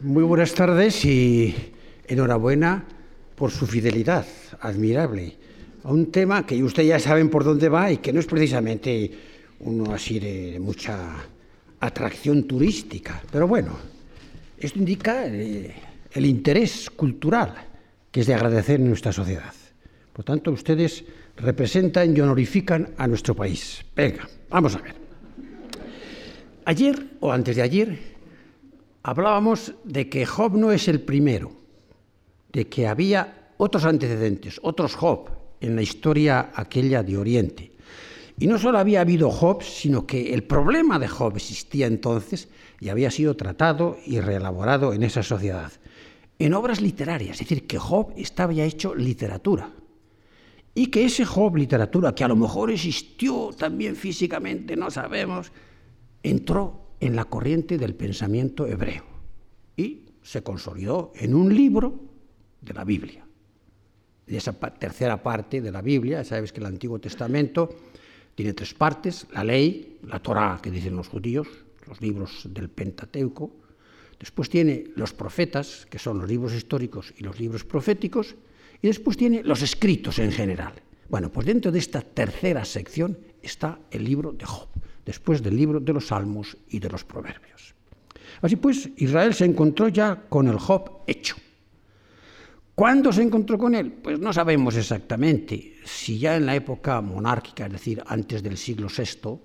Muy buenas tardes y enhorabuena por su fidelidad, admirable, a un tema que ustedes ya saben por dónde va y que no es precisamente uno así de mucha atracción turística. Pero bueno, esto indica el, el interés cultural que es de agradecer en nuestra sociedad. Por tanto, ustedes representan y honorifican a nuestro país. Venga, vamos a ver. Ayer o antes de ayer hablábamos de que Job no es el primero, de que había otros antecedentes, otros Job en la historia aquella de Oriente. Y no solo había habido Job, sino que el problema de Job existía entonces y había sido tratado y reelaborado en esa sociedad. En obras literarias, es decir, que Job estaba ya hecho literatura. Y que ese Job literatura, que a lo mejor existió también físicamente, no sabemos, entró en la corriente del pensamiento hebreo y se consolidó en un libro de la Biblia. De esa tercera parte de la Biblia, sabes que el Antiguo Testamento tiene tres partes, la ley, la Torá, que dicen los judíos, los libros del Pentateuco, después tiene los profetas, que son los libros históricos y los libros proféticos, y después tiene los escritos en general. Bueno, pues dentro de esta tercera sección está el libro de Job, después del libro de los Salmos y de los Proverbios. Así pues, Israel se encontró ya con el Job hecho. ¿Cuándo se encontró con él? Pues no sabemos exactamente. Si ya en la época monárquica, es decir, antes del siglo VI,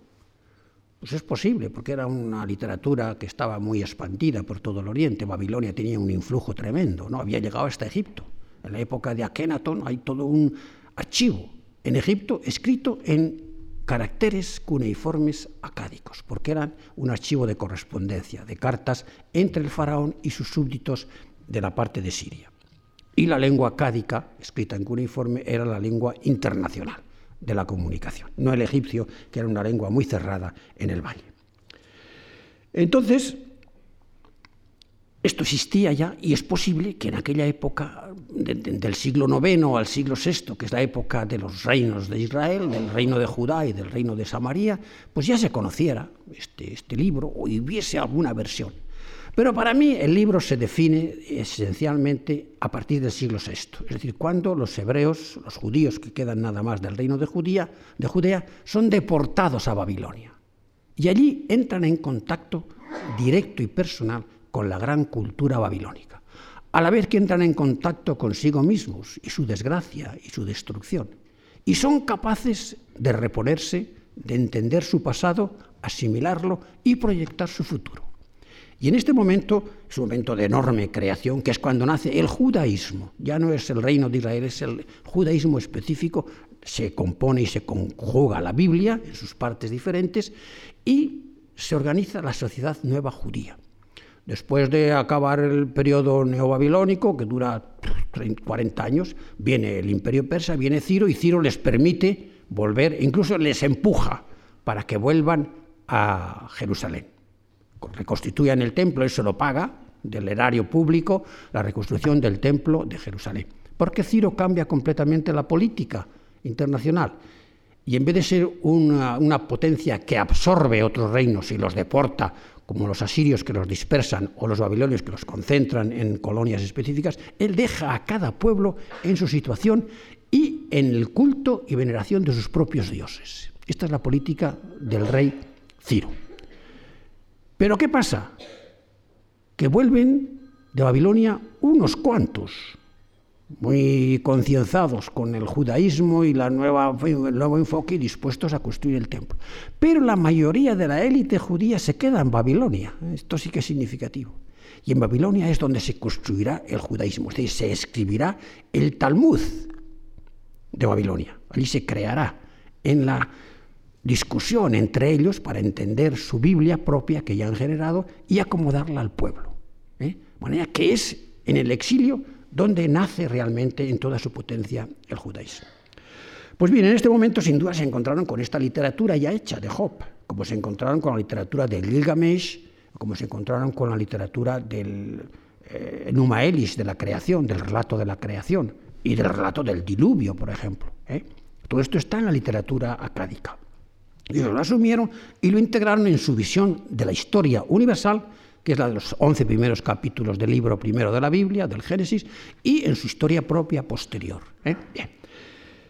pues es posible, porque era una literatura que estaba muy expandida por todo el Oriente. Babilonia tenía un influjo tremendo, ¿no? Había llegado hasta Egipto. En la época de Akenatón hay todo un archivo en Egipto escrito en caracteres cuneiformes acádicos, porque eran un archivo de correspondencia, de cartas entre el faraón y sus súbditos de la parte de Siria. Y la lengua acádica, escrita en cuneiforme, era la lengua internacional de la comunicación, no el egipcio, que era una lengua muy cerrada en el valle. Entonces, esto existía ya y es posible que en aquella época del siglo IX al siglo VI, que es la época de los reinos de Israel, del reino de Judá y del reino de Samaria, pues ya se conociera este, este libro o hubiese alguna versión. Pero para mí el libro se define esencialmente a partir del siglo VI, es decir, cuando los hebreos, los judíos que quedan nada más del reino de Judea, de Judea son deportados a Babilonia. Y allí entran en contacto directo y personal con la gran cultura babilónica, a la vez que entran en contacto consigo mismos y su desgracia y su destrucción, y son capaces de reponerse, de entender su pasado, asimilarlo y proyectar su futuro. Y en este momento es un momento de enorme creación, que es cuando nace el judaísmo. Ya no es el reino de Israel, es el judaísmo específico. Se compone y se conjuga la Biblia en sus partes diferentes y se organiza la sociedad nueva judía. Después de acabar el periodo neobabilónico, que dura 40 años, viene el imperio persa, viene Ciro y Ciro les permite volver, incluso les empuja para que vuelvan a Jerusalén. Reconstituyan el templo, eso lo paga del erario público, la reconstrucción del templo de Jerusalén. Porque Ciro cambia completamente la política internacional y en vez de ser una, una, potencia que absorbe otros reinos y los deporta como los asirios que los dispersan o los babilonios que los concentran en colonias específicas, él deja a cada pueblo en su situación y en el culto y veneración de sus propios dioses. Esta es la política del rey Ciro. Pero ¿qué pasa? Que vuelven de Babilonia unos cuantos, muy concienciados con el judaísmo y la nueva, el nuevo enfoque y dispuestos a construir el templo. Pero la mayoría de la élite judía se queda en Babilonia. Esto sí que es significativo. Y en Babilonia es donde se construirá el judaísmo, es decir, se escribirá el Talmud de Babilonia. Allí se creará en la discusión entre ellos para entender su Biblia propia que ya han generado y acomodarla al pueblo. ¿eh? De manera que es en el exilio donde nace realmente en toda su potencia el judaísmo. Pues bien, en este momento sin duda se encontraron con esta literatura ya hecha de Job, como se encontraron con la literatura de Gilgamesh, como se encontraron con la literatura del eh, Numa Elis, de la creación, del relato de la creación, y del relato del diluvio, por ejemplo. ¿eh? Todo esto está en la literatura acádica. Ellos lo asumieron y lo integraron en su visión de la historia universal que es la de los once primeros capítulos del libro primero de la Biblia, del Génesis, y en su historia propia posterior. ¿eh?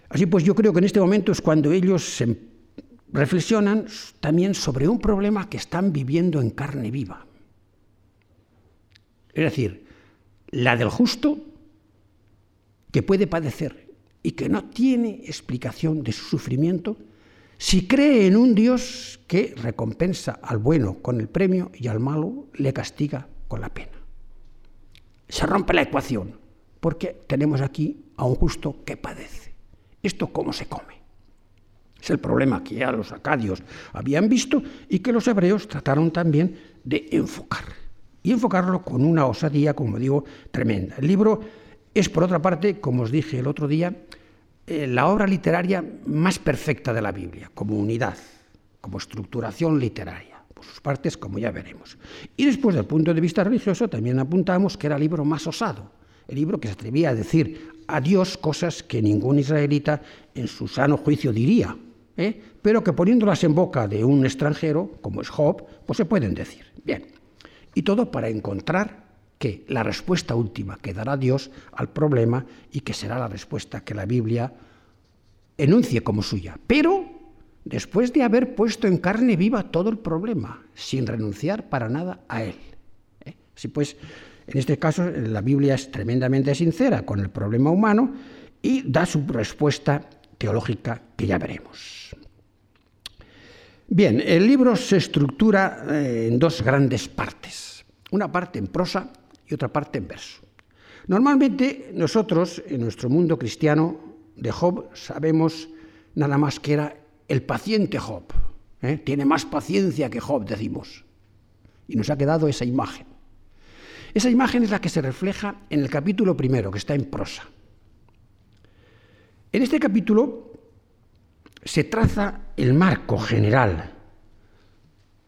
Así pues, yo creo que en este momento es cuando ellos se reflexionan también sobre un problema que están viviendo en carne viva. Es decir, la del justo que puede padecer y que no tiene explicación de su sufrimiento si cree en un Dios que recompensa al bueno con el premio y al malo le castiga con la pena. Se rompe la ecuación porque tenemos aquí a un justo que padece. ¿Esto cómo se come? Es el problema que ya los acadios habían visto y que los hebreos trataron también de enfocar. Y enfocarlo con una osadía, como digo, tremenda. El libro es, por otra parte, como os dije el otro día, eh, la obra literaria más perfecta de la Biblia, como unidad, como estructuración literaria, por sus partes, como ya veremos. Y después, del punto de vista religioso, también apuntamos que era el libro más osado, el libro que se atrevía a decir a Dios cosas que ningún israelita en su sano juicio diría, ¿eh? pero que poniéndolas en boca de un extranjero, como es Job, pues se pueden decir. Bien, y todo para encontrar que la respuesta última que dará Dios al problema y que será la respuesta que la Biblia enuncie como suya, pero después de haber puesto en carne viva todo el problema, sin renunciar para nada a él. ¿eh? Así pues, en este caso la Biblia es tremendamente sincera con el problema humano y da su respuesta teológica que ya veremos. Bien, el libro se estructura eh, en dos grandes partes, una parte en prosa y otra parte en verso. Normalmente nosotros, en nuestro mundo cristiano de Job, sabemos nada más que era el paciente Job. ¿eh? Tiene más paciencia que Job, decimos. Y nos ha quedado esa imagen. Esa imagen es la que se refleja en el capítulo primero, que está en prosa. En este capítulo se traza el marco general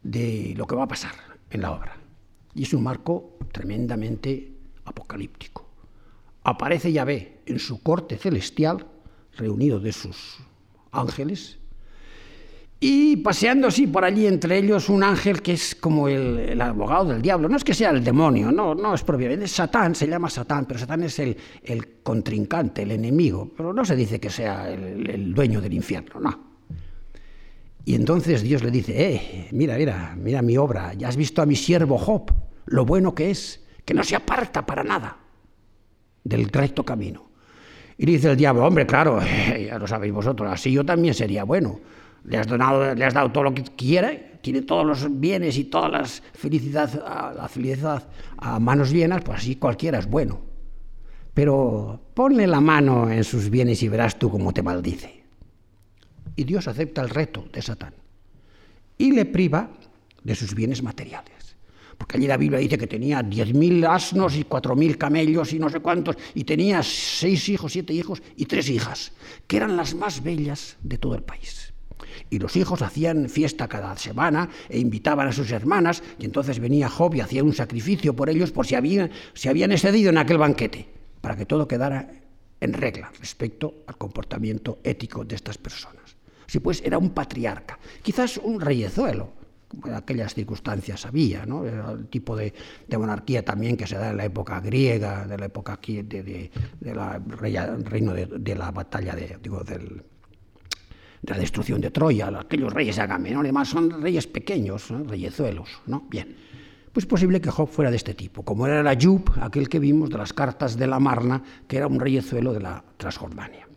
de lo que va a pasar en la obra. Y es un marco tremendamente apocalíptico. Aparece Yahvé en su corte celestial, reunido de sus ángeles, y paseando así por allí entre ellos un ángel que es como el, abogado del diablo. No es que sea el demonio, no, no es propiamente. Es Satán, se llama Satán, pero Satán es el, contrincante, el enemigo. Pero no se dice que sea el, el dueño del infierno, no. Y entonces Dios le dice, eh, mira, mira, mira mi obra, ya has visto a mi siervo Job, lo bueno que es, que no se aparta para nada del recto camino. Y dice el diablo, hombre, claro, ya lo sabéis vosotros, así yo también sería bueno. Le has, donado, le has dado todo lo que quiere, tiene todos los bienes y toda las felicidad, la felicidad a manos llenas, pues así cualquiera es bueno. Pero ponle la mano en sus bienes y verás tú cómo te maldice y Dios acepta el reto de Satán y le priva de sus bienes materiales. Porque allí la Biblia dice que tenía 10.000 asnos y 4.000 camellos y no sé cuántos, y tenía seis hijos, siete hijos y tres hijas, que eran las más bellas de todo el país. Y los hijos hacían fiesta cada semana e invitaban a sus hermanas, y entonces venía Job y hacía un sacrificio por ellos por si habían, si habían excedido en aquel banquete, para que todo quedara en regla respecto al comportamiento ético de estas personas. Si pues era un patriarca, quizás un reyezuelo, en aquellas circunstancias había, ¿no? Era el tipo de, monarquía también que se da en la época griega, de la época aquí de, la reino de, la batalla de, digo, de la destrucción de Troya, aquellos reyes de Agamenón y demás son reyes pequeños, reyezuelos, ¿no? Bien. Pues es posible que Job fuera de este tipo, como era la Yub, aquel que vimos de las cartas de la Marna, que era un reyezuelo de la Transjordania.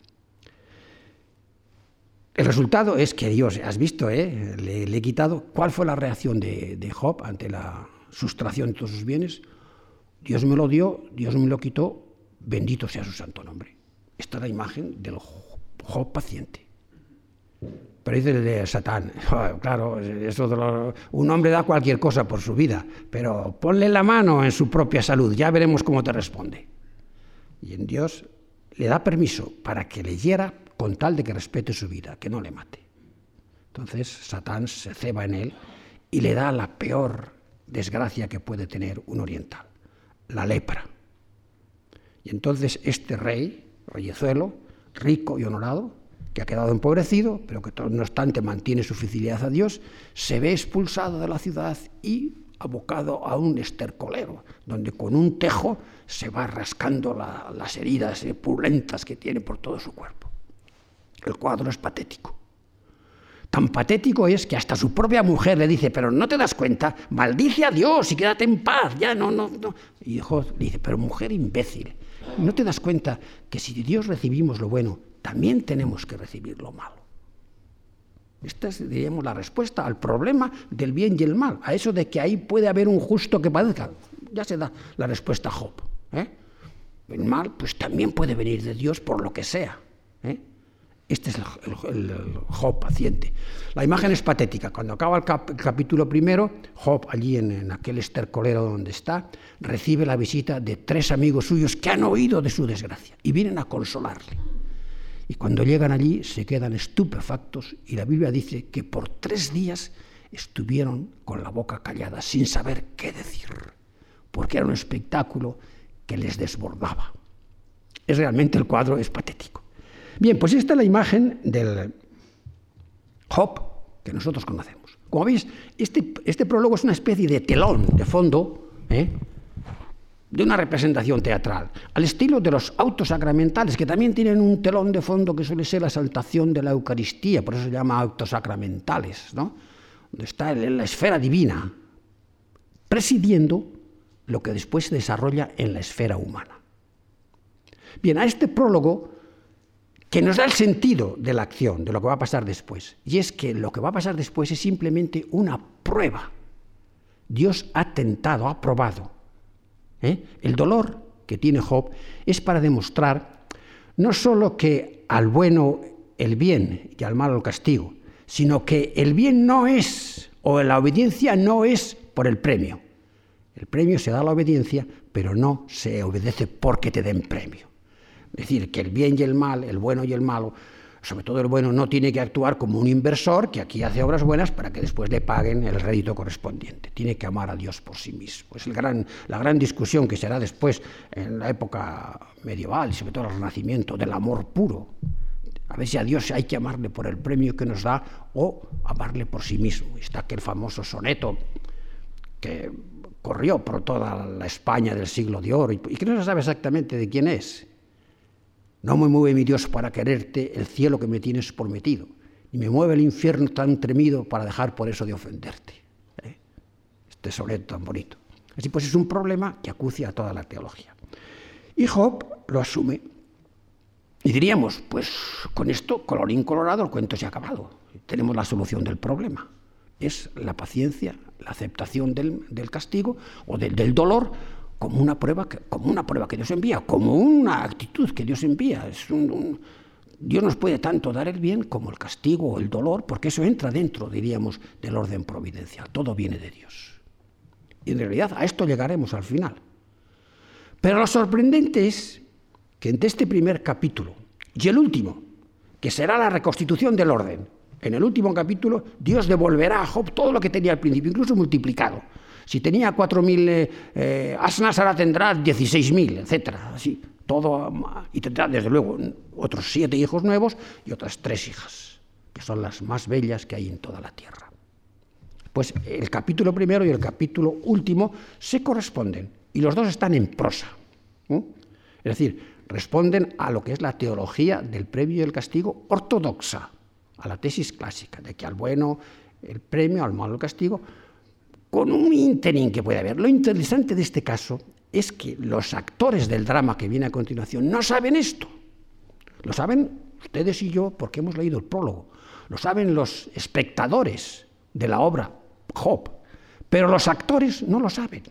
El resultado es que Dios, has visto, eh, le, he quitado. ¿Cuál fue la reacción de, Job ante la sustracción de todos sus bienes? Dios me lo dio, Dios me lo quitó, bendito sea su santo nombre. Esta es la imagen del Job paciente. Pero dice el de Satán, claro, eso un hombre da cualquier cosa por su vida, pero ponle la mano en su propia salud, ya veremos cómo te responde. Y en Dios le da permiso para que leyera con tal de que respete su vida, que no le mate. Entonces Satán se ceba en él y le da la peor desgracia que puede tener un oriental, la lepra. Y entonces este rey, reyezuelo, rico y honorado, que ha quedado empobrecido, pero que no obstante mantiene su fidelidad a Dios, se ve expulsado de la ciudad y abocado a un estercolero, donde con un tejo se va rascando las heridas pulentas que tiene por todo su cuerpo. El cuadro es patético. Tan patético es que hasta su propia mujer le dice, pero no te das cuenta, maldice a Dios y quédate en paz, ya no, no, no. Y Job dice, pero mujer imbécil, ¿no te das cuenta que si de Dios recibimos lo bueno, también tenemos que recibir lo malo? Esta es, diríamos, la respuesta al problema del bien y el mal, a eso de que ahí puede haber un justo que padezca. Ya se da la respuesta a Job. ¿eh? El mal, pues también puede venir de Dios por lo que sea. ¿eh? Este es el, Job paciente. La imagen es patética. Cuando acaba el, capítulo primero, Job, allí en, en, aquel estercolero donde está, recibe la visita de tres amigos suyos que han oído de su desgracia y vienen a consolarle. Y cuando llegan allí se quedan estupefactos y la Biblia dice que por tres días estuvieron con la boca callada sin saber qué decir, porque era un espectáculo que les desbordaba. Es realmente el cuadro es patético. Bien, pues esta es la imagen del Job que nosotros conocemos. Como veis, este, este prólogo es una especie de telón de fondo ¿eh? de una representación teatral, al estilo de los autos sacramentales, que también tienen un telón de fondo que suele ser la exaltación de la Eucaristía, por eso se llama autos sacramentales, ¿no? donde está la esfera divina, presidiendo lo que después se desarrolla en la esfera humana. Bien, a este prólogo que nos da el sentido de la acción, de lo que va a pasar después, y es que lo que va a pasar después es simplemente una prueba. Dios ha tentado, ha probado ¿eh? El dolor que tiene Job es para demostrar no sólo que al bueno el bien y al malo el castigo, sino que el bien no es, o la obediencia no es por el premio. El premio se da a la obediencia, pero no se obedece porque te den premio. Es decir, que el bien y el mal, el bueno y el malo, sobre todo el bueno, no tiene que actuar como un inversor que aquí hace obras buenas para que después le paguen el rédito correspondiente. Tiene que amar a Dios por sí mismo. Es la gran discusión que será después en la época medieval sobre todo el Renacimiento, del amor puro. A si a Dios hay que amarle por el premio que nos da o amarle por sí mismo. Está aquel famoso soneto que corrió por toda la España del siglo de oro y que no se sabe exactamente de quién es no me mueve mi Dios para quererte el cielo que me tienes prometido, ni me mueve el infierno tan tremido para dejar por eso de ofenderte. ¿eh? Este soneto tan bonito. Así pues es un problema que acucia a toda la teología. Y Job lo asume. Y diríamos, pues con esto, colorín colorado, el cuento se ha acabado. Tenemos la solución del problema. Es la paciencia, la aceptación del, castigo o del dolor como una prueba que, como una prueba que Dios envía, como una actitud que Dios envía. Es un, Dios nos puede tanto dar el bien como el castigo o el dolor, porque eso entra dentro, diríamos, del orden providencial. Todo viene de Dios. Y en realidad a esto llegaremos al final. Pero lo sorprendente es que entre este primer capítulo y el último, que será la reconstitución del orden, en el último capítulo Dios devolverá a Job todo lo que tenía al principio, incluso multiplicado. Si tenía 4.000 eh, eh, asnas, ahora tendrá 16.000, etcétera, así, todo, y tendrá desde luego otros siete hijos nuevos y otras tres hijas, que son las más bellas que hay en toda la tierra. Pues el capítulo primero y el capítulo último se corresponden y los dos están en prosa. Es decir, responden a lo que es la teología del premio y el castigo ortodoxa, a la tesis clásica, de que al bueno el premio, al malo el castigo, con un interín que puede haber. Lo interesante de este caso es que los actores del drama que viene a continuación no saben esto. Lo saben ustedes y yo porque hemos leído el prólogo. Lo saben los espectadores de la obra Job. Pero los actores no lo saben.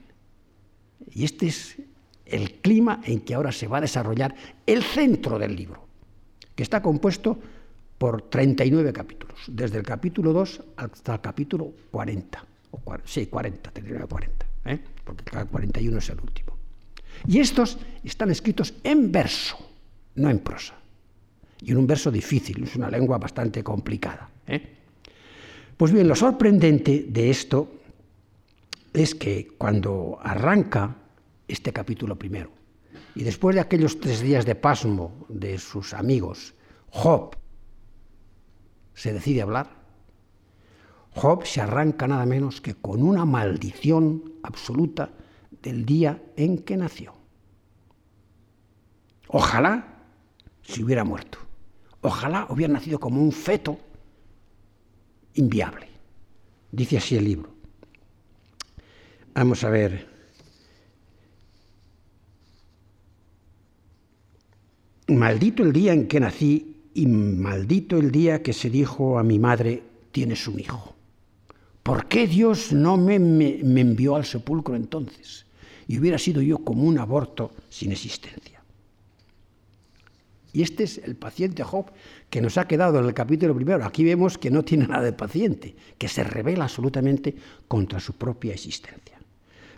Y este es el clima en que ahora se va a desarrollar el centro del libro, que está compuesto por 39 capítulos, desde el capítulo 2 hasta el capítulo 40 sí, 40, tendría 40, ¿eh? porque cada 41 es el último. Y estos están escritos en verso, no en prosa. Y en un verso difícil, es una lengua bastante complicada. ¿eh? Pues bien, lo sorprendente de esto es que cuando arranca este capítulo primero, y después de aquellos tres días de pasmo de sus amigos, Job se decide a hablar, Job se arranca nada menos que con una maldición absoluta del día en que nació. Ojalá se hubiera muerto. Ojalá hubiera nacido como un feto inviable. Dice así el libro. Vamos a ver. Maldito el día en que nací y maldito el día que se dijo a mi madre, tienes un hijo. ¿Por qué Dios no me, envió al sepulcro entonces? Y hubiera sido yo como un aborto sin existencia. Y este es el paciente Job que nos ha quedado en el capítulo primero. Aquí vemos que no tiene nada de paciente, que se revela absolutamente contra su propia existencia.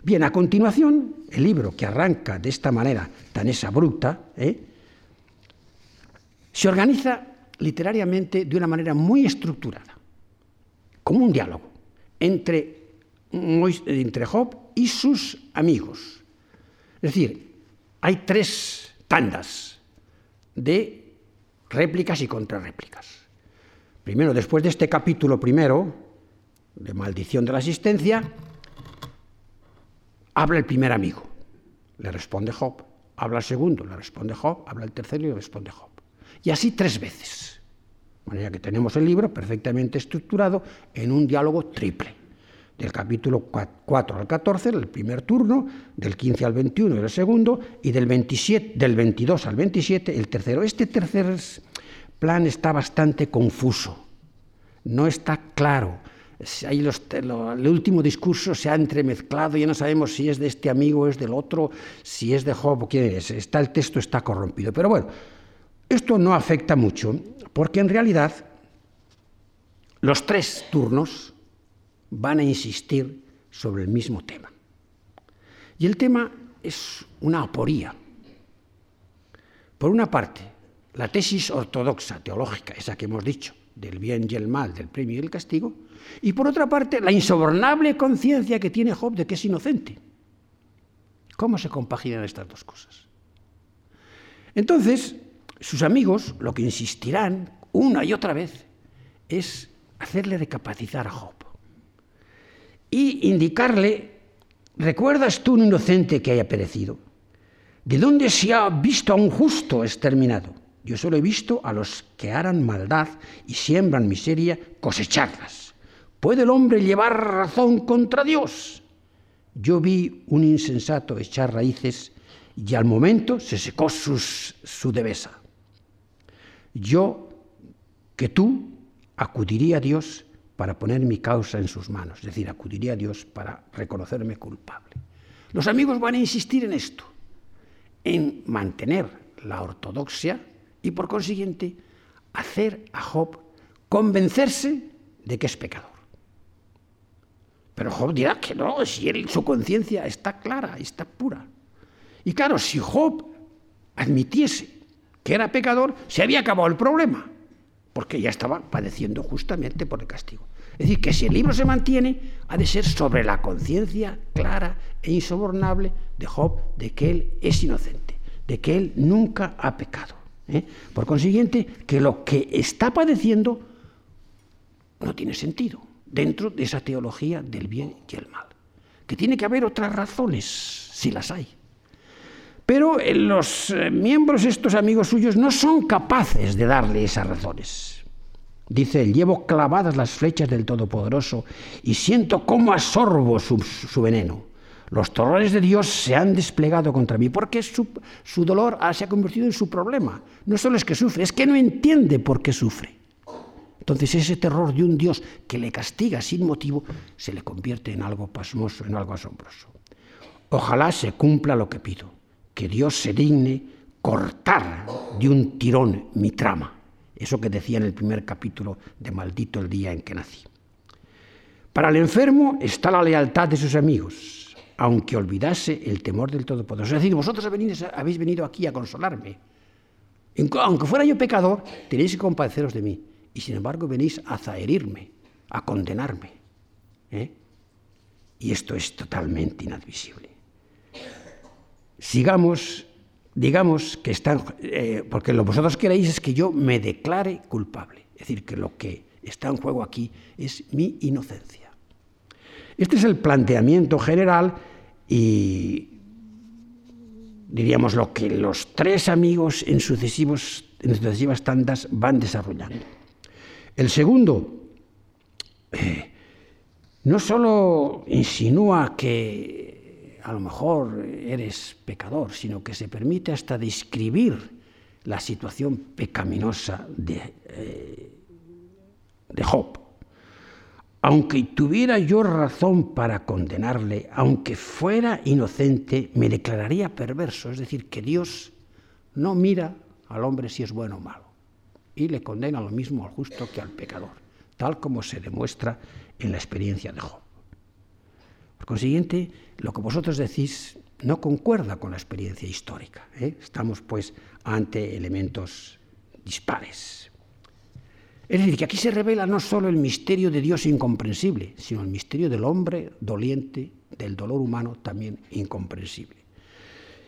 Bien, a continuación, el libro que arranca de esta manera tan abrupta, ¿eh? se organiza literariamente de una manera muy estructurada, como un diálogo entre, entre Job y sus amigos. Es decir, hay tres tandas de réplicas y contrarréplicas. Primero, después de este capítulo primero, de maldición de la existencia, habla el primer amigo, le responde Job, habla el segundo, le responde Job, habla el tercero y le responde Job. Y así tres veces. Manera que tenemos el libro perfectamente estructurado en un diálogo triple del capítulo 4 al 14, el primer turno, del 15 al 21 el segundo, y del, 27, del 22 al 27 el tercero. Este tercer plan está bastante confuso, no está claro. Ahí los, el último discurso se ha entremezclado, ya no sabemos si es de este amigo es del otro, si es de Job quién es. Está, el texto está corrompido. Pero bueno, esto no afecta mucho, porque en realidad los tres turnos van a insistir sobre el mismo tema. Y el tema es una aporía. Por una parte, la tesis ortodoxa teológica, esa que hemos dicho, del bien y el mal, del premio y el castigo, y por otra parte, la insobornable conciencia que tiene Job de que es inocente. ¿Cómo se compaginan estas dos cosas? Entonces, sus amigos lo que insistirán una y otra vez es hacerle recapacizar a Job y indicarle, ¿recuerdas tú un inocente que haya perecido? ¿De dónde se ha visto a un justo exterminado? Yo solo he visto a los que harán maldad y siembran miseria cosecharlas. ¿Puede el hombre llevar razón contra Dios? Yo vi un insensato echar raíces y al momento se secó su devesa. Yo, que tú, acudiría a Dios para poner mi causa en sus manos, es decir, acudiría a Dios para reconocerme culpable. Los amigos van a insistir en esto, en mantener la ortodoxia y por consiguiente hacer a Job convencerse de que es pecador. Pero Job dirá que no, si él, su conciencia está clara, está pura. Y claro, si Job admitiese que era pecador, se había acabado el problema porque ya estaba padeciendo justamente por el castigo. Es decir, que si el libro se mantiene, ha de ser sobre la conciencia clara e insobornable de Job de que él es inocente, de que él nunca ha pecado. ¿eh? Por consiguiente, que lo que está padeciendo no tiene sentido dentro de esa teología del bien y el mal. Que tiene que haber otras razones, si las hay. Pero eh, los eh, miembros, estos amigos suyos, no son capaces de darle esas razones. Dice, llevo clavadas las flechas del Todopoderoso y siento cómo absorbo su, veneno. Los dolores de Dios se han desplegado contra mí porque su, su dolor se ha convertido en su problema. No solo es que sufre, es que no entiende por qué sufre. Entonces ese terror de un Dios que le castiga sin motivo se le convierte en algo pasmoso, en algo asombroso. Ojalá se cumpla lo que pido que Dios se digne cortar de un tirón mi trama. Eso que decía en el primer capítulo de Maldito el día en que nací. Para el enfermo está la lealtad de sus amigos, aunque olvidase el temor del Todopoderoso. Es decir, vosotros habéis venido aquí a consolarme. Aunque fuera yo pecador, tenéis que compadeceros de mí. Y sin embargo venís a zaherirme, a condenarme. ¿eh? Y esto es totalmente inadmisible sigamos, digamos que están, eh, porque lo que vosotros queréis es que yo me declare culpable. Es decir, que lo que está en juego aquí es mi inocencia. Este es el planteamiento general y diríamos lo que los tres amigos en, sucesivos, en sucesivas tandas van desarrollando. El segundo eh, no solo insinúa que a lo mejor eres pecador, sino que se permite hasta describir la situación pecaminosa de, eh, de Job. Aunque tuviera yo razón para condenarle, aunque fuera inocente, me declararía perverso. Es decir, que Dios no mira al hombre si es bueno o malo y le condena lo mismo al justo que al pecador, tal como se demuestra en la experiencia de Job. Por consiguiente, lo que vosotros decís no concuerda con la experiencia histórica. ¿eh? Estamos, pues, ante elementos dispares. Es decir, que aquí se revela no solo el misterio de Dios incomprensible, sino el misterio del hombre doliente, del dolor humano también incomprensible.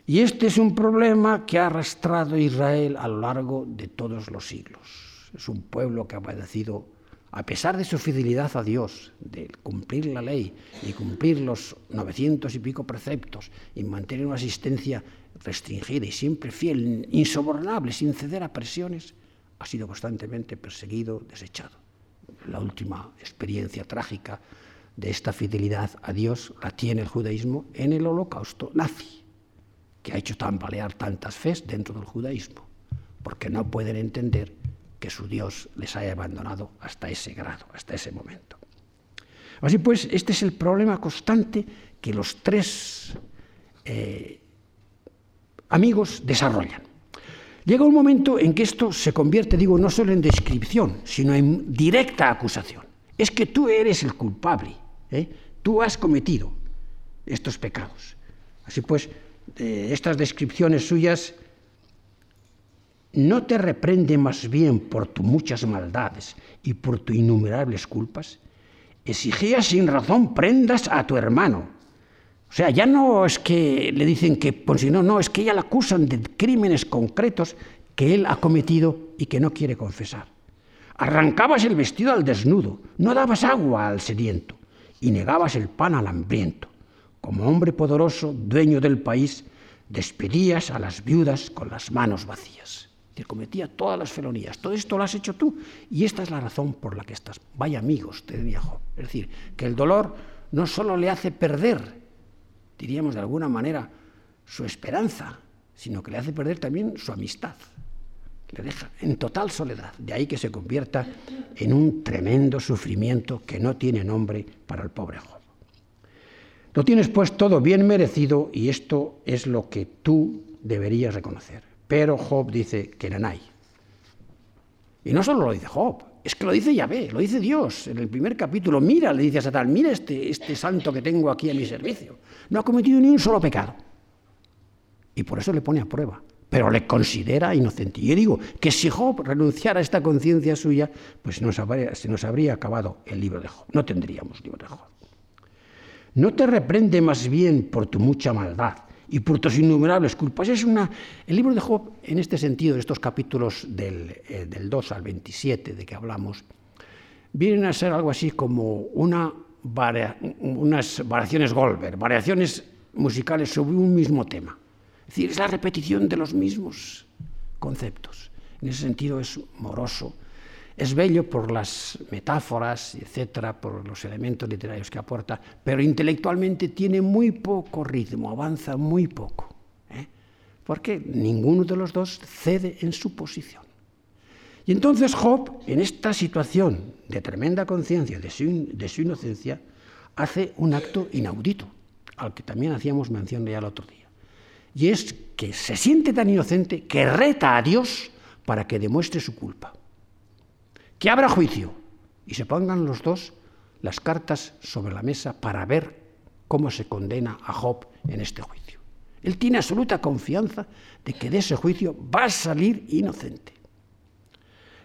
Y este es un problema que ha arrastrado Israel a lo largo de todos los siglos. Es un pueblo que ha padecido, a pesar de su fidelidad a Dios, de cumplir la ley y cumplir los 900 y pico preceptos y mantener una asistencia restringida y siempre fiel, insobornable, sin ceder a presiones, ha sido constantemente perseguido, desechado. La última experiencia trágica de esta fidelidad a Dios la tiene el judaísmo en el holocausto nazi, que ha hecho tambalear tantas fes dentro del judaísmo, porque no pueden entender que su Dios les haya abandonado hasta ese grado, hasta ese momento. Así pues, este es el problema constante que los tres eh, amigos desarrollan. Llega un momento en que esto se convierte, digo, no solo en descripción, sino en directa acusación. Es que tú eres el culpable, ¿eh? tú has cometido estos pecados. Así pues, estas descripciones suyas no te reprende más bien por tus muchas maldades y por tus innumerables culpas. Exigía sin razón prendas a tu hermano o sea, ya no es que le dicen que, pues si no, no, es que ya le acusan de crímenes concretos que él ha cometido y que no quiere confesar. Arrancabas el vestido al desnudo, no dabas agua al sediento y negabas el pan al hambriento. Como hombre poderoso, dueño del país, despedías a las viudas con las manos vacías. Cometía todas las felonías. Todo esto lo has hecho tú. Y esta es la razón por la que estás. Vaya amigos, te viejo. Es decir, que el dolor no solo le hace perder diríamos de alguna manera, su esperanza, sino que le hace perder también su amistad. Le deja en total soledad. De ahí que se convierta en un tremendo sufrimiento que no tiene nombre para el pobre Job. Lo tienes pues todo bien merecido y esto es lo que tú deberías reconocer. Pero Job dice que hay. Y no solo lo dice Job, es que lo dice Yahvé, lo dice Dios en el primer capítulo. Mira, le dice a Satán, mira este, este santo que tengo aquí a mi servicio. No ha cometido ni un solo pecado. Y por eso le pone a prueba. Pero le considera inocente. Y yo digo que si Job renunciara a esta conciencia suya, pues se nos habría acabado el libro de Job. No tendríamos libro de Job. No te reprende más bien por tu mucha maldad y por tus innumerables culpas. Es una, el libro de Job, en este sentido, de estos capítulos del, 2 eh, al 27 de que hablamos, vienen a ser algo así como una unas variaciones Goldberg, variaciones musicales sobre un mismo tema. Es decir, es la repetición de los mismos conceptos. En ese sentido es moroso, es bello por las metáforas, etcétera, por los elementos literarios que aporta, pero intelectualmente tiene muy poco ritmo, avanza muy poco, ¿eh? porque ninguno de los dos cede en su posición. Y entonces Job, en esta situación de tremenda conciencia de su, de su inocencia, hace un acto inaudito, al que también hacíamos mención ya el otro día. Y es que se siente tan inocente que reta a Dios para que demuestre su culpa que abra juicio y se pongan los dos las cartas sobre la mesa para ver cómo se condena a Job en este juicio. Él tiene absoluta confianza de que de ese juicio va a salir inocente.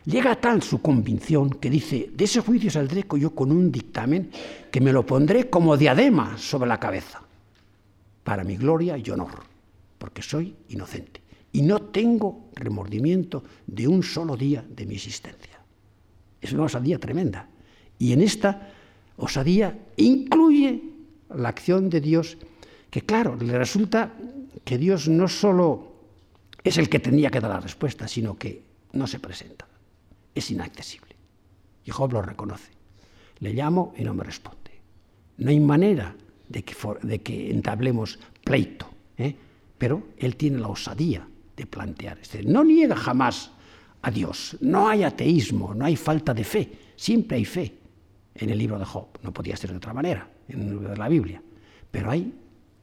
Llega tal su convicción que dice, de ese juicio saldré yo con un dictamen que me lo pondré como diadema sobre la cabeza, para mi gloria y honor, porque soy inocente y no tengo remordimiento de un solo día de mi existencia. Es una osadía tremenda. Y en esta osadía incluye la acción de Dios, que claro, le resulta que Dios no solo es el que tenía que dar la respuesta, sino que no se presenta, es inaccesible. Y Job lo reconoce. Le llamo y no me responde. No hay manera de que, de que entablemos pleito, ¿eh? pero él tiene la osadía de plantear. Es no niega jamás a Dios, no hay ateísmo, no hay falta de fe, siempre hay fe en el libro de Job, no podía ser de otra manera, en el libro de la Biblia, pero hay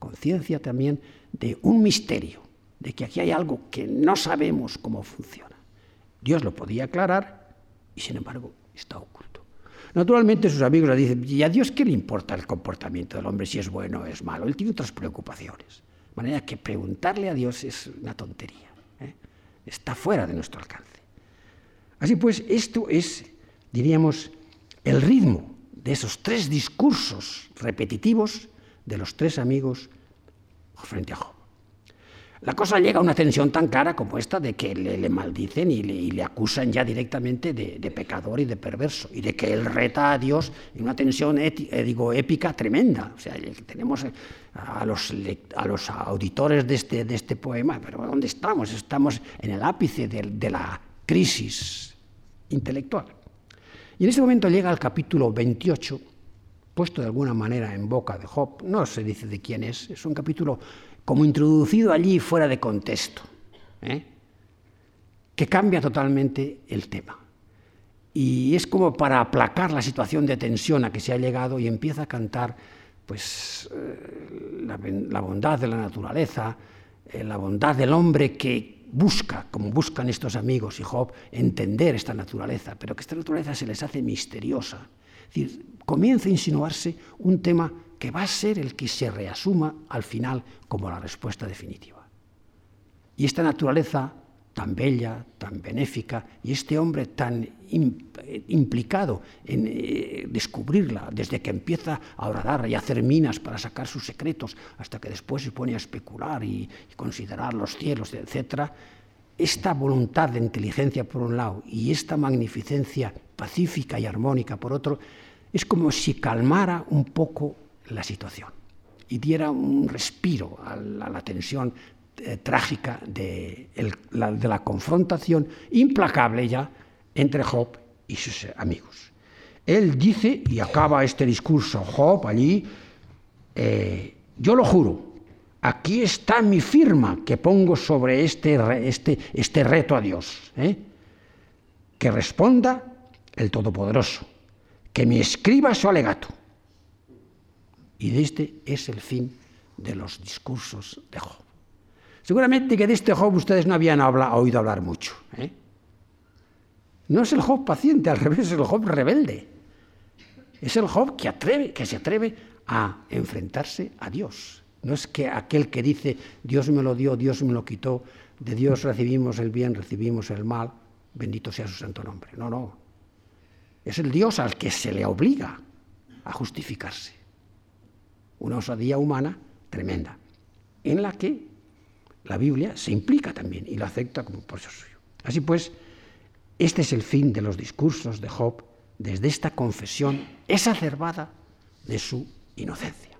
conciencia también de un misterio, de que aquí hay algo que no sabemos cómo funciona. Dios lo podía aclarar y sin embargo está oculto. Naturalmente sus amigos le dicen, ¿y a Dios qué le importa el comportamiento del hombre si es bueno o es malo? Él tiene otras preocupaciones. De manera que preguntarle a Dios es una tontería. ¿eh? Está fuera de nuestro alcance. Así pues, esto es, diríamos, el ritmo de esos tres discursos repetitivos de los tres amigos frente a Job. La cosa llega a una tensión tan clara como esta de que le, maldicen y le, acusan ya directamente de, pecador y de perverso, y de que él reta a Dios en una tensión eh, digo, épica tremenda. O sea, tenemos a los, a los auditores de este, de este poema, pero ¿dónde estamos? Estamos en el ápice de, de la crisis intelectual. Y en este momento llega el capítulo 28, puesto de alguna manera en boca de Job, no se dice de quién es, es un capítulo como introducido allí fuera de contexto, ¿eh? que cambia totalmente el tema. Y es como para aplacar la situación de tensión a que se ha llegado y empieza a cantar pues, eh, la, bondad de la naturaleza, eh, la bondad del hombre que busca, como buscan estos amigos y Job, entender esta naturaleza, pero que esta naturaleza se les hace misteriosa. Comienza a insinuarse un tema que va a ser el que se reasuma al final como la respuesta definitiva. Y esta naturaleza tan bella, tan benéfica, y este hombre tan implicado en eh, descubrirla, desde que empieza a orar y a hacer minas para sacar sus secretos, hasta que después se pone a especular y, considerar los cielos, etc., esta voluntad de inteligencia por un lado y esta magnificencia pacífica y armónica por otro, es como si calmara un poco la situación y diera un respiro a la, tensión eh, trágica de, la, confrontación implacable ya entre Job y sus amigos. Él dice, y acaba este discurso Job allí, eh, yo lo juro, aquí está mi firma que pongo sobre este, este, este reto a Dios. ¿eh? Que responda el Todopoderoso, que me escriba su alegato y este es el fin de los discursos de Job. Seguramente que de este Job ustedes no habían oído hablar mucho. ¿eh? No es el Job paciente, al revés, es el Job rebelde. Es el Job que, atreve, que se atreve a enfrentarse a Dios. No es que aquel que dice Dios me lo dio, Dios me lo quitó, de Dios recibimos el bien, recibimos el mal, bendito sea su santo nombre. No, no. Es el Dios al que se le obliga a justificarse una osadía humana tremenda, en la que la Biblia se implica también y lo acepta como por eso suyo. Así pues, este es el fin de los discursos de Job desde esta confesión exacerbada de su inocencia.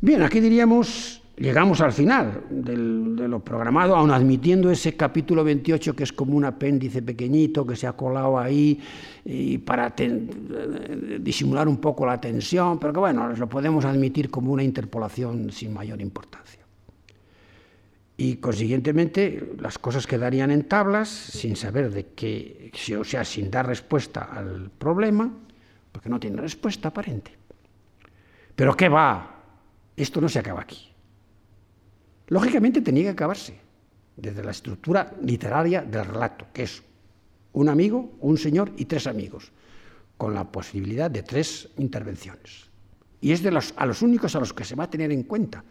Bien, aquí diríamos llegamos al final de lo programado, aun admitiendo ese capítulo 28 que es como un apéndice pequeñito que se ha colado ahí y para disimular un poco la tensión, pero que bueno, lo podemos admitir como una interpolación sin mayor importancia. Y consiguientemente las cosas quedarían en tablas sin saber de qué, o sea, sin dar respuesta al problema, porque no tiene respuesta aparente. Pero ¿qué va? Esto no se acaba aquí. Lógicamente tenía que acabarse desde la estructura literaria del relato, que es un amigo, un señor y tres amigos, con la posibilidad de tres intervenciones. Y es de los, a los únicos a los que se va a tener en cuenta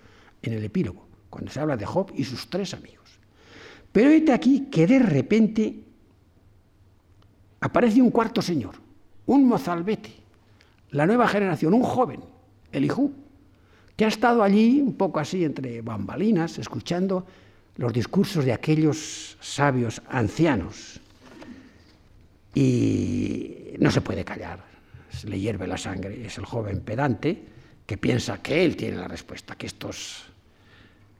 en el epílogo, cuando se habla de Job y sus tres amigos. Pero este aquí que de repente aparece un cuarto señor, un mozalbete, la nueva generación, un joven, Elijú, que ha estado allí un poco así entre bambalinas, escuchando los discursos de aquellos sabios ancianos. y no se puede callar. Se le hierve la sangre. Es el joven pedante que piensa que él tiene la respuesta, que estos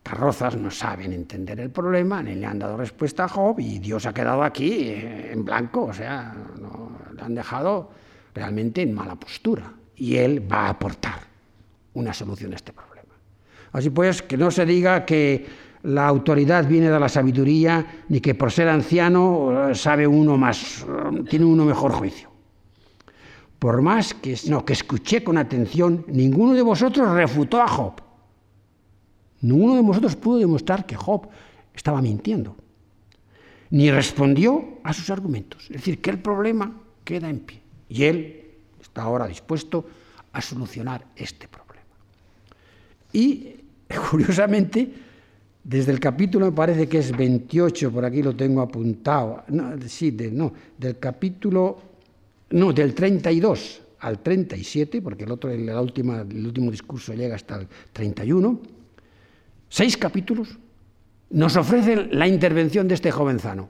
carrozas no saben entender el problema, ni le han dado respuesta a Job y Dios ha quedado aquí eh, en blanco, o sea, le han dejado realmente en mala postura y él va a aportar una solución a este problema. Así pues, que no se diga que la autoridad viene de la sabiduría, ni que por ser anciano eh, sabe uno más, tiene uno mejor juicio. Por más que, no, que escuché con atención, ninguno de vosotros refutó a Job. Ninguno de vosotros pudo demostrar que Job estaba mintiendo, ni respondió a sus argumentos. Es decir, que el problema queda en pie. Y él está ahora dispuesto a solucionar este problema. Y, curiosamente, desde el capítulo, me parece que es 28, por aquí lo tengo apuntado, sí, no, del capítulo, no, del 32 al 37, porque el, otro, el último discurso llega hasta el 31, seis capítulos nos ofrecen la intervención de este jovenzano.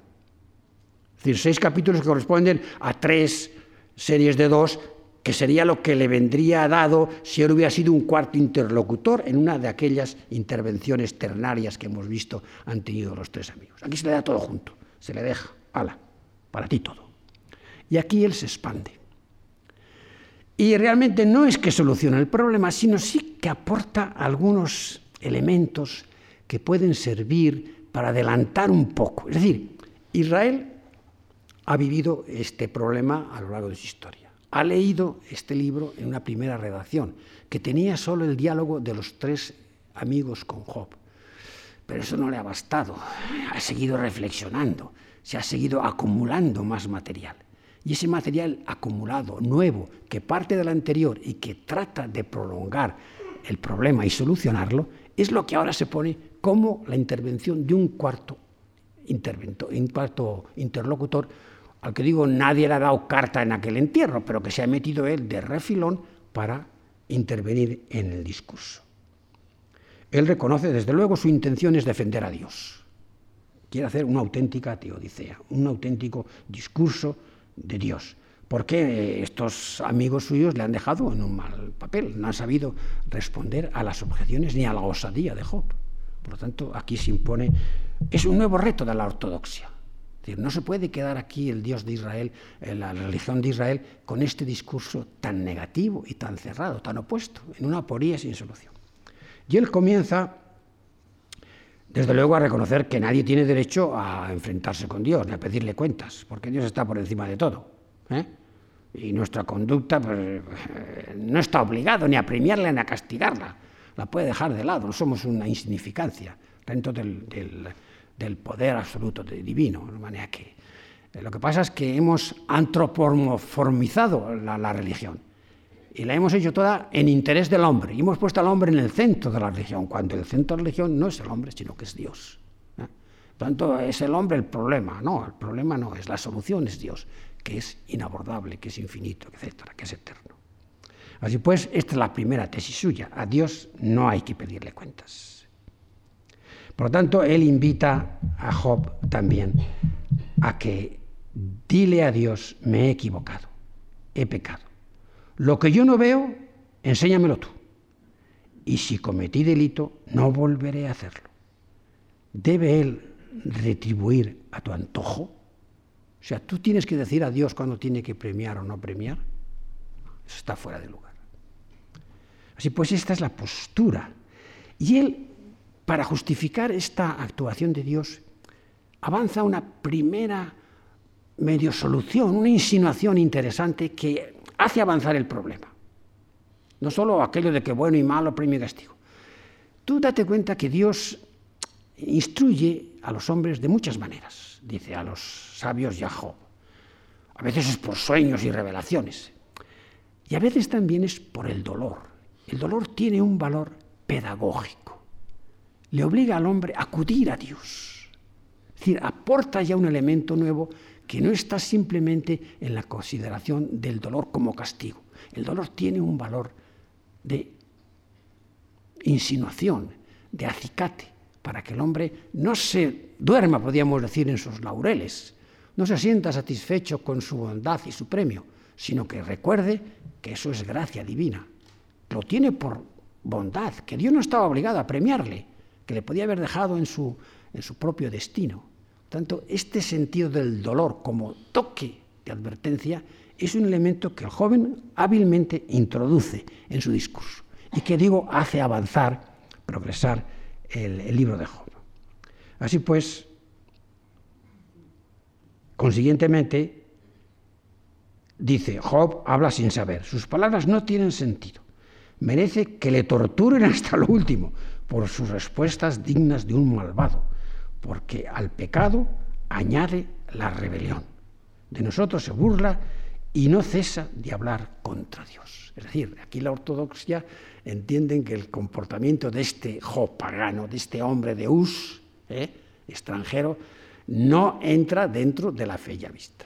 Es decir, seis capítulos que corresponden a tres series de dos, que sería lo que le vendría dado si él hubiera sido un cuarto interlocutor en una de aquellas intervenciones ternarias que hemos visto han tenido los tres amigos. Aquí se le da todo junto, se le deja, ala, para ti todo. Y aquí él se expande. Y realmente no es que solucione el problema, sino sí que aporta algunos elementos que pueden servir para adelantar un poco. Es decir, Israel ha vivido este problema a lo largo de su historia. Ha leído este libro en una primera redacción, que tenía solo el diálogo de los tres amigos con Job. Pero eso no le ha bastado. Ha seguido reflexionando, se ha seguido acumulando más material. Y ese material acumulado, nuevo, que parte del anterior y que trata de prolongar el problema y solucionarlo, es lo que ahora se pone como la intervención de un cuarto, un cuarto interlocutor al que digo nadie le ha dado carta en aquel entierro, pero que se ha metido él de refilón para intervenir en el discurso. Él reconoce, desde luego, su intención es defender a Dios. Quiere hacer una auténtica teodicea, un auténtico discurso de Dios. Porque estos amigos suyos le han dejado en un mal papel, no han sabido responder a las objeciones ni a la osadía de Job. Por lo tanto, aquí se impone, es un nuevo reto de la ortodoxia no se puede quedar aquí el Dios de Israel, eh, la religión de Israel, con este discurso tan negativo y tan cerrado, tan opuesto, en una aporía sin solución. Y él comienza, desde luego, a reconocer que nadie tiene derecho a enfrentarse con Dios, ni a pedirle cuentas, porque Dios está por encima de todo. ¿eh? Y nuestra conducta pues, no está obligado ni a premiarla ni a castigarla, la puede dejar de lado, no somos una insignificancia dentro del poder absoluto de divino. De manera que eh, lo que pasa es que hemos antropomorfizado la, religión y la hemos hecho toda en interés del hombre y hemos puesto al hombre en el centro de la religión, cuando el centro de la religión no es el hombre, sino que es Dios. tanto, es el hombre el problema, no, el problema no es, la solución es Dios, que es inabordable, que es infinito, etcétera, que es eterno. Así pues, esta es la primera tesis suya, a Dios no hay que pedirle cuentas. Por lo tanto, él invita a Job también a que dile a Dios, me he equivocado, he pecado. Lo que yo no veo, enséñamelo tú. Y si cometí delito, no volveré a hacerlo. ¿Debe él retribuir a tu antojo? O sea, tú tienes que decir a Dios cuando tiene que premiar o no premiar. Eso está fuera de lugar. Así pues, esta es la postura. Y él para justificar esta actuación de Dios, avanza una primera medio solución, una insinuación interesante que hace avanzar el problema. No solo aquello de que bueno y malo, premio y castigo. Tú date cuenta que Dios instruye a los hombres de muchas maneras, dice a los sabios y a. A veces es por sueños y revelaciones. Y a veces también es por el dolor. El dolor tiene un valor pedagógico le obliga al hombre a acudir a Dios. Es decir, aporta ya un elemento nuevo que no está simplemente en la consideración del dolor como castigo. El dolor tiene un valor de insinuación, de acicate, para que el hombre no se duerma, podríamos decir, en sus laureles, no se sienta satisfecho con su bondad y su premio, sino que recuerde que eso es gracia divina. Lo tiene por bondad, que Dios no estaba obligado a premiarle, que le podía haber dejado en su, en su propio destino. Tanto, este sentido del dolor como toque de advertencia es un elemento que el joven hábilmente introduce en su discurso y que, digo, hace avanzar, progresar el, libro de Job. Así pues, consiguientemente, dice, Job habla sin saber, sus palabras no tienen sentido, merece que le torturen hasta lo último por sus respuestas dignas de un malvado, porque al pecado añade la rebelión. De nosotros se burla y no cesa de hablar contra Dios. Es decir, aquí la ortodoxia entienden que el comportamiento de este Job pagano, de este hombre de Us, ¿eh? extranjero, no entra dentro de la fe ya vista.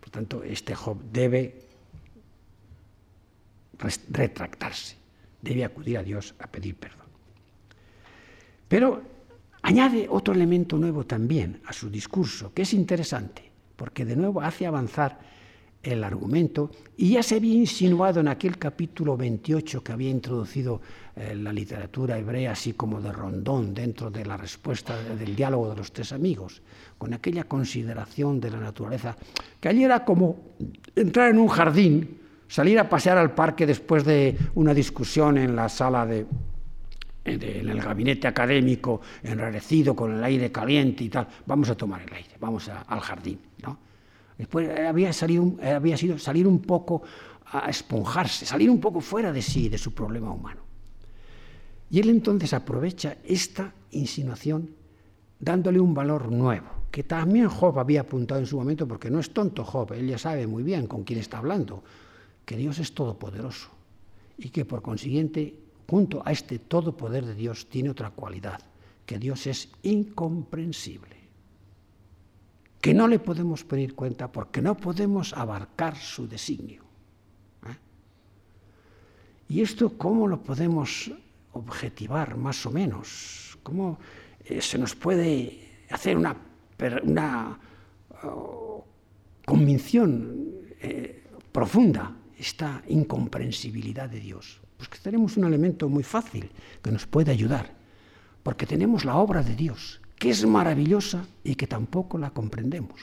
Por tanto, este Job debe retractarse, debe acudir a Dios a pedir perdón. Pero añade otro elemento nuevo también a su discurso, que es interesante, porque de nuevo hace avanzar el argumento y ya se había insinuado en aquel capítulo 28 que había introducido eh, la literatura hebrea, así como de Rondón, dentro de la respuesta del diálogo de los tres amigos, con aquella consideración de la naturaleza, que allí era como entrar en un jardín, salir a pasear al parque después de una discusión en la sala de, en el gabinete académico, enrarecido con el aire caliente y tal, vamos a tomar el aire, vamos al jardín. ¿no? Después había, salido, había sido salir un poco a esponjarse, salir un poco fuera de sí, de su problema humano. Y él entonces aprovecha esta insinuación dándole un valor nuevo, que también Job había apuntado en su momento, porque no es tonto Job, él ya sabe muy bien con quién está hablando, que Dios es todopoderoso y que por consiguiente, junto a este todopoder de Dios, tiene otra cualidad, que Dios es incomprensible que no le podemos pedir cuenta porque no podemos abarcar su designio. ¿eh? ¿Y esto cómo lo podemos objetivar más o menos? ¿Cómo eh, se nos puede hacer una, una oh, convicción eh, profunda esta incomprensibilidad de Dios? Pues que tenemos un elemento muy fácil que nos puede ayudar, porque tenemos la obra de Dios, que es maravillosa y que tampoco la comprendemos.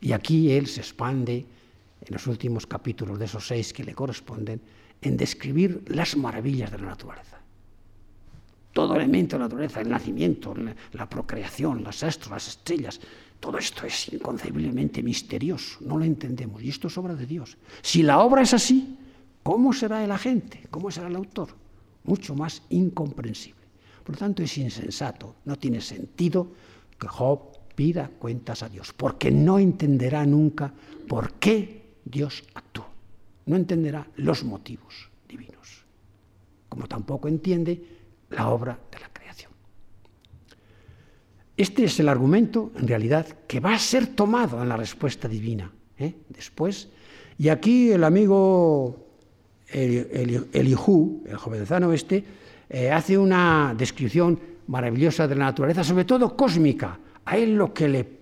Y aquí él se expande en los últimos capítulos de esos seis que le corresponden en describir las maravillas de la naturaleza. Todo elemento de la naturaleza, el nacimiento, la procreación, los astros, las estrellas, todo esto es inconcebiblemente misterioso, no lo entendemos y esto es obra de Dios. Si la obra es así, ¿cómo será el agente? ¿Cómo será el autor? Mucho más incomprensible. Por lo tanto, es insensato, no tiene sentido que Job pida cuentas a Dios, porque no entenderá nunca por qué Dios actúa. No entenderá los motivos divinos, como tampoco entiende la obra de la creación. Este es el argumento, en realidad, que va a ser tomado en la respuesta divina. ¿eh? Después, y aquí el amigo Elihu, el jovenzano este, eh, hace una descripción maravillosa de la naturaleza, sobre todo cósmica. A él lo que le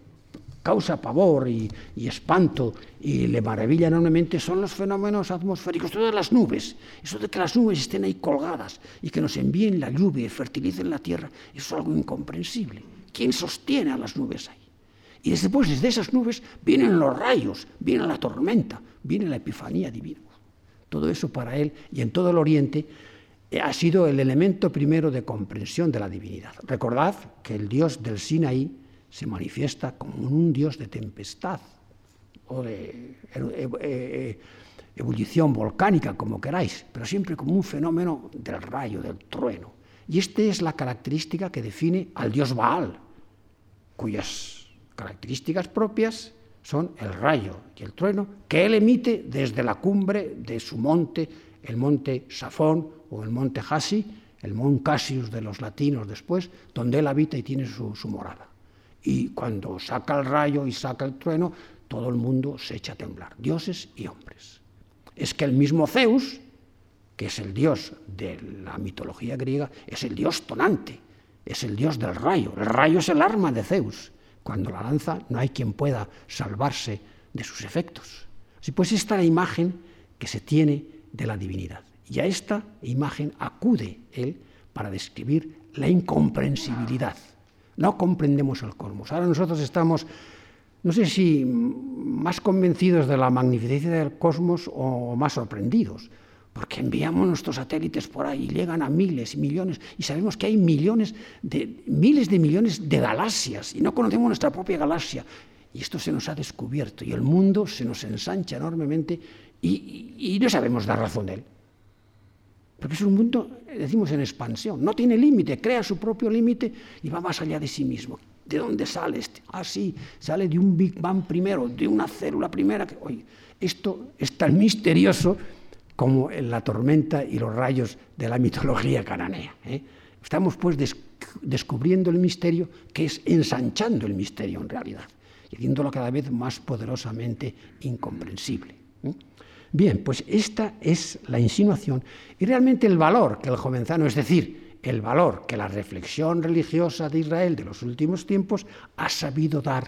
causa pavor y, espanto y le maravilla enormemente son los fenómenos atmosféricos, todas las nubes. Eso de que las nubes estén ahí colgadas y que nos envíen la lluvia y fertilicen la tierra, es algo incomprensible. ¿Quién sostiene a las nubes ahí? Y después, desde esas nubes, vienen los rayos, viene la tormenta, viene la epifanía divina. Todo eso para él y en todo el Oriente ha sido el elemento primero de comprensión de la divinidad. Recordad que el Dios del Sinaí se manifiesta como un Dios de tempestad o de eh, eh, ebullición volcánica, como queráis, pero siempre como un fenómeno del rayo, del trueno. Y esta es la característica que define al Dios Baal, cuyas características propias son el rayo y el trueno que él emite desde la cumbre de su monte, el monte Safón o el monte Hasi, el Mont Cassius de los latinos después, donde él habita y tiene su, morada. Y cuando saca el rayo y saca el trueno, todo el mundo se echa a temblar, dioses y hombres. Es que el mismo Zeus, que es el dios de la mitología griega, es el dios tonante, es el dios del rayo. El rayo es el arma de Zeus, cuando la lanza no hay quien pueda salvarse de sus efectos. Así pues, esta es la imagen que se tiene de la divinidad. Y a esta imagen acude él para describir la incomprensibilidad. No comprendemos el cosmos. Ahora nosotros estamos, no sé si más convencidos de la magnificencia del cosmos o más sorprendidos, porque enviamos nuestros satélites por ahí y llegan a miles y millones y sabemos que hay millones de miles de millones de galaxias y no conocemos nuestra propia galaxia. Y esto se nos ha descubierto y el mundo se nos ensancha enormemente y, no sabemos dar razón de él. Porque es un mundo, decimos, en expansión. No tiene límite, crea su propio límite y va más allá de sí mismo. ¿De dónde sale este? Ah, sí, sale de un Big Bang primero, de una célula primera. Que, oye, esto es tan misterioso como en la tormenta y los rayos de la mitología cananea. ¿eh? Estamos pues descubriendo el misterio que es ensanchando el misterio en realidad y haciéndolo cada vez más poderosamente incomprensible. ¿eh? Bien, pues esta es la insinuación y realmente el valor que el jovenzano, es decir, el valor que la reflexión religiosa de Israel de los últimos tiempos ha sabido dar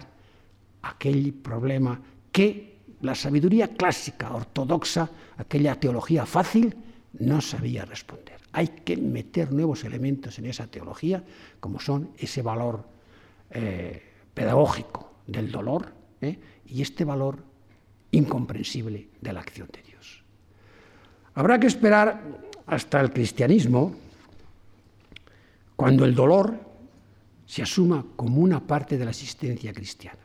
a aquel problema que la sabiduría clásica, ortodoxa, aquella teología fácil, no sabía responder. Hay que meter nuevos elementos en esa teología, como son ese valor eh, pedagógico del dolor ¿eh? y este valor incomprensible de la acción de Dios. Habrá que esperar hasta el cristianismo, cuando el dolor se asuma como una parte de la existencia cristiana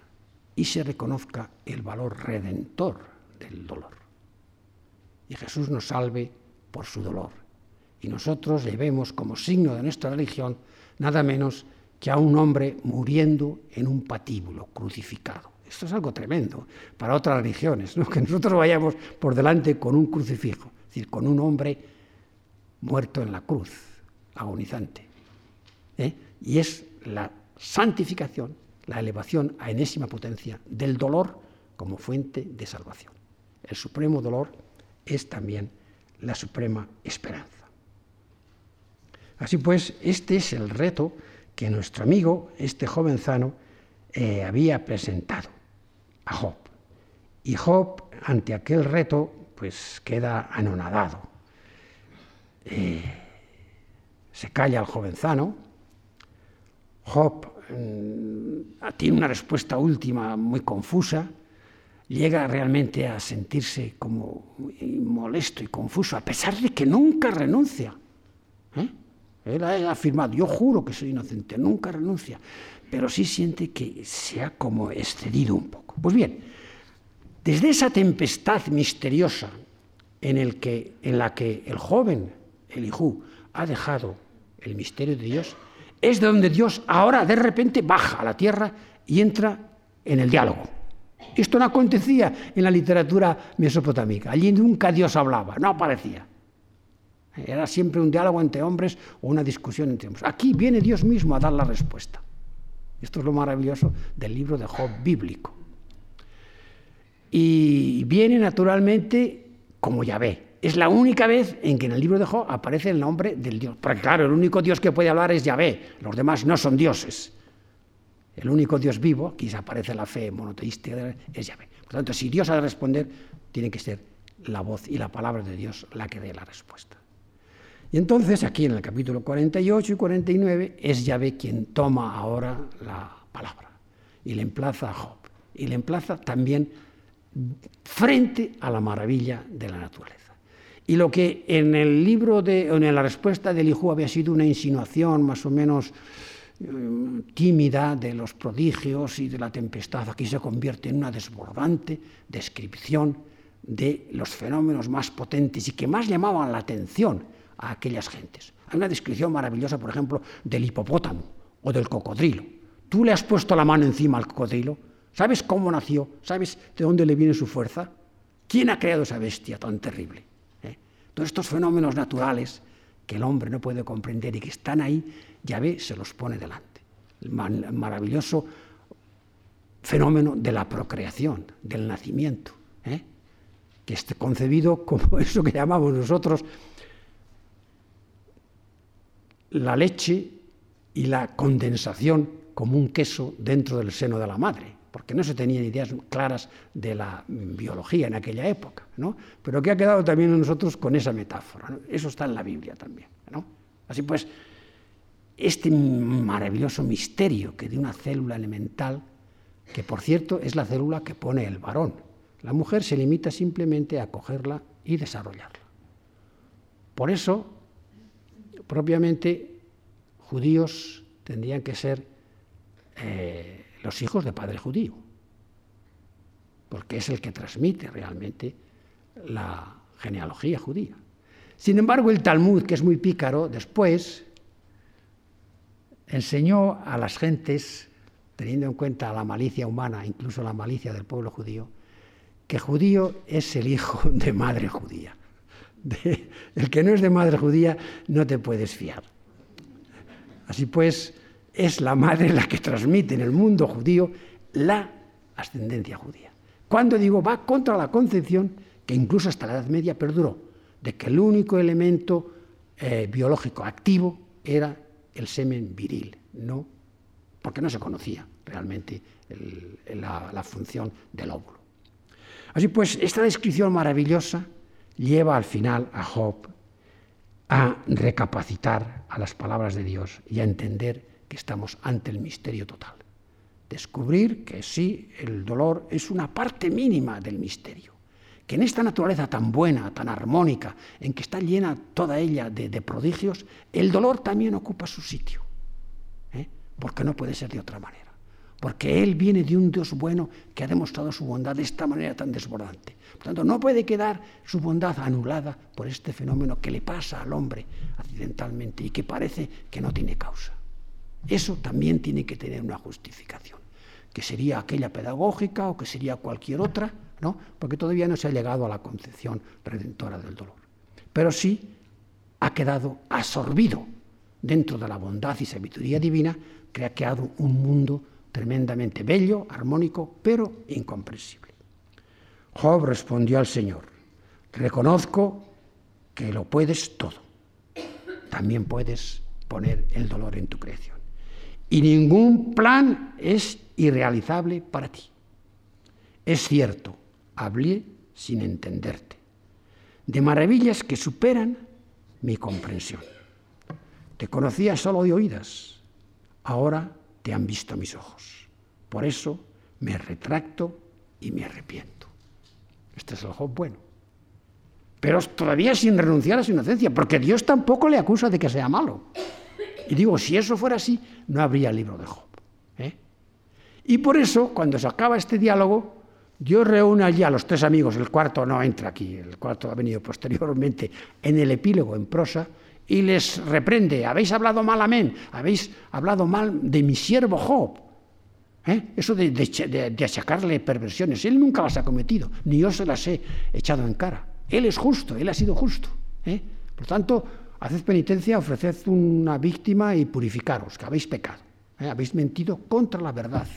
y se reconozca el valor redentor del dolor. Y Jesús nos salve por su dolor. Y nosotros llevemos como signo de nuestra religión nada menos que a un hombre muriendo en un patíbulo, crucificado. Esto es algo tremendo para otras religiones, que nosotros vayamos por delante con un crucifijo, es decir, con un hombre muerto en la cruz, agonizante. ¿eh? Y es la santificación, la elevación a enésima potencia del dolor como fuente de salvación. El supremo dolor es también la suprema esperanza. Así pues, este es el reto que nuestro amigo, este jovenzano, eh, había presentado a Job. Y Job, ante aquel reto, pues queda anonadado. Eh, se calla el jovenzano. Job mm, tiene una respuesta última muy confusa. Llega realmente a sentirse como molesto y confuso, a pesar de que nunca renuncia. ¿eh? Él ha afirmado, yo juro que soy inocente, nunca renuncia, pero sí siente que se ha como excedido un poco. Pues bien, desde esa tempestad misteriosa en, la que el joven Elijú ha dejado el misterio de Dios, es de donde Dios ahora de repente baja a la tierra y entra en el diálogo. Esto no acontecía en la literatura mesopotámica. Allí nunca Dios hablaba, no aparecía. Era siempre un diálogo entre hombres o una discusión entre hombres. Aquí viene Dios mismo a dar la respuesta. Esto es lo maravilloso del libro de Job bíblico. Y viene naturalmente como Yahvé. Es la única vez en que en el libro de Job aparece el nombre del Dios. Porque claro, el único Dios que puede hablar es Yahvé. Los demás no son dioses. El único Dios vivo, aquí aparece la fe monoteística, es Yahvé. Por lo tanto, si Dios ha de responder, tiene que ser la voz y la palabra de Dios la que dé la respuesta. Y entonces, aquí en el capítulo 48 y 49, es Yahvé quien toma ahora la palabra y le emplaza a Job. Y le emplaza también frente a la maravilla de la naturaleza. Y lo que en el libro de, en la respuesta del hijo había sido una insinuación más o menos eh, tímida de los prodigios y de la tempestad, aquí se convierte en una desbordante descripción de los fenómenos más potentes y que más llamaban la atención a aquellas gentes. Hay una descripción maravillosa, por ejemplo, del hipopótamo o del cocodrilo. Tú le has puesto la mano encima al cocodrilo ¿Sabes cómo nació? ¿Sabes de dónde le viene su fuerza? ¿Quién ha creado esa bestia tan terrible? ¿Eh? Todos estos fenómenos naturales que el hombre no puede comprender y que están ahí, Yahvé se los pone delante. El maravilloso fenómeno de la procreación, del nacimiento, ¿eh? que esté concebido como eso que llamamos nosotros la leche y la condensación como un queso dentro del seno de la madre, porque no se tenían ideas claras de la biología en aquella época, ¿no? pero que ha quedado también en nosotros con esa metáfora. Eso está en la Biblia también. ¿no? Así pues, este maravilloso misterio que de una célula elemental, que por cierto es la célula que pone el varón, la mujer se limita simplemente a cogerla y desarrollarla. Por eso, propiamente, judíos tendrían que ser eh, los hijos de padre judío, porque es el que transmite realmente la genealogía judía. Sin embargo, el Talmud, que es muy pícaro, después enseñó a las gentes, teniendo en cuenta la malicia humana, incluso la malicia del pueblo judío, que judío es el hijo de madre judía. El que no es de madre judía no te puedes fiar. Así pues, es la madre la que transmite en el mundo judío la ascendencia judía. Cuando digo va contra la concepción que incluso hasta la Edad Media perduró, de que el único elemento eh, biológico activo era el semen viril, no, porque no se conocía realmente la función del óvulo. Así pues, esta descripción maravillosa lleva al final a Job a recapacitar a las palabras de Dios y a entender que estamos ante el misterio total. Descubrir que sí, el dolor es una parte mínima del misterio, que en esta naturaleza tan buena, tan armónica, en que está llena toda ella de, prodigios, el dolor también ocupa su sitio, ¿eh? porque no puede ser de otra manera, porque Él viene de un Dios bueno que ha demostrado su bondad de esta manera tan desbordante. Tanto, no puede quedar su bondad anulada por este fenómeno que le pasa al hombre accidentalmente y que parece que no tiene causa. Eso también tiene que tener una justificación, que sería aquella pedagógica o que sería cualquier otra, ¿no? porque todavía no se ha llegado a la concepción redentora del dolor. Pero sí ha quedado absorbido dentro de la bondad y sabiduría divina que ha creado un mundo tremendamente bello, armónico, pero incomprensible. Job respondió al Señor, reconozco que lo puedes todo, también puedes poner el dolor en tu creación y ningún plan es irrealizable para ti. Es cierto, hablé sin entenderte, de maravillas que superan mi comprensión. Te conocía solo de oídas, ahora te han visto mis ojos. Por eso me retracto y me arrepiento. Este es el Job bueno. Pero todavía sin renunciar a su inocencia, porque Dios tampoco le acusa de que sea malo. Y digo, si eso fuera así, no habría libro de Job. ¿eh? Y por eso, cuando se acaba este diálogo, Dios reúne allí a los tres amigos, el cuarto no entra aquí, el cuarto ha venido posteriormente en el epílogo en prosa, y les reprende, habéis hablado mal, amén, habéis hablado mal de mi siervo Job. ¿Eh? Eso de, achacarle perversiones, él nunca las ha cometido, ni yo se las he echado en cara. Él es justo, él ha sido justo. ¿eh? Por tanto, haced penitencia, ofreced una víctima y purificaros, que habéis pecado. ¿eh? Habéis mentido contra la verdad,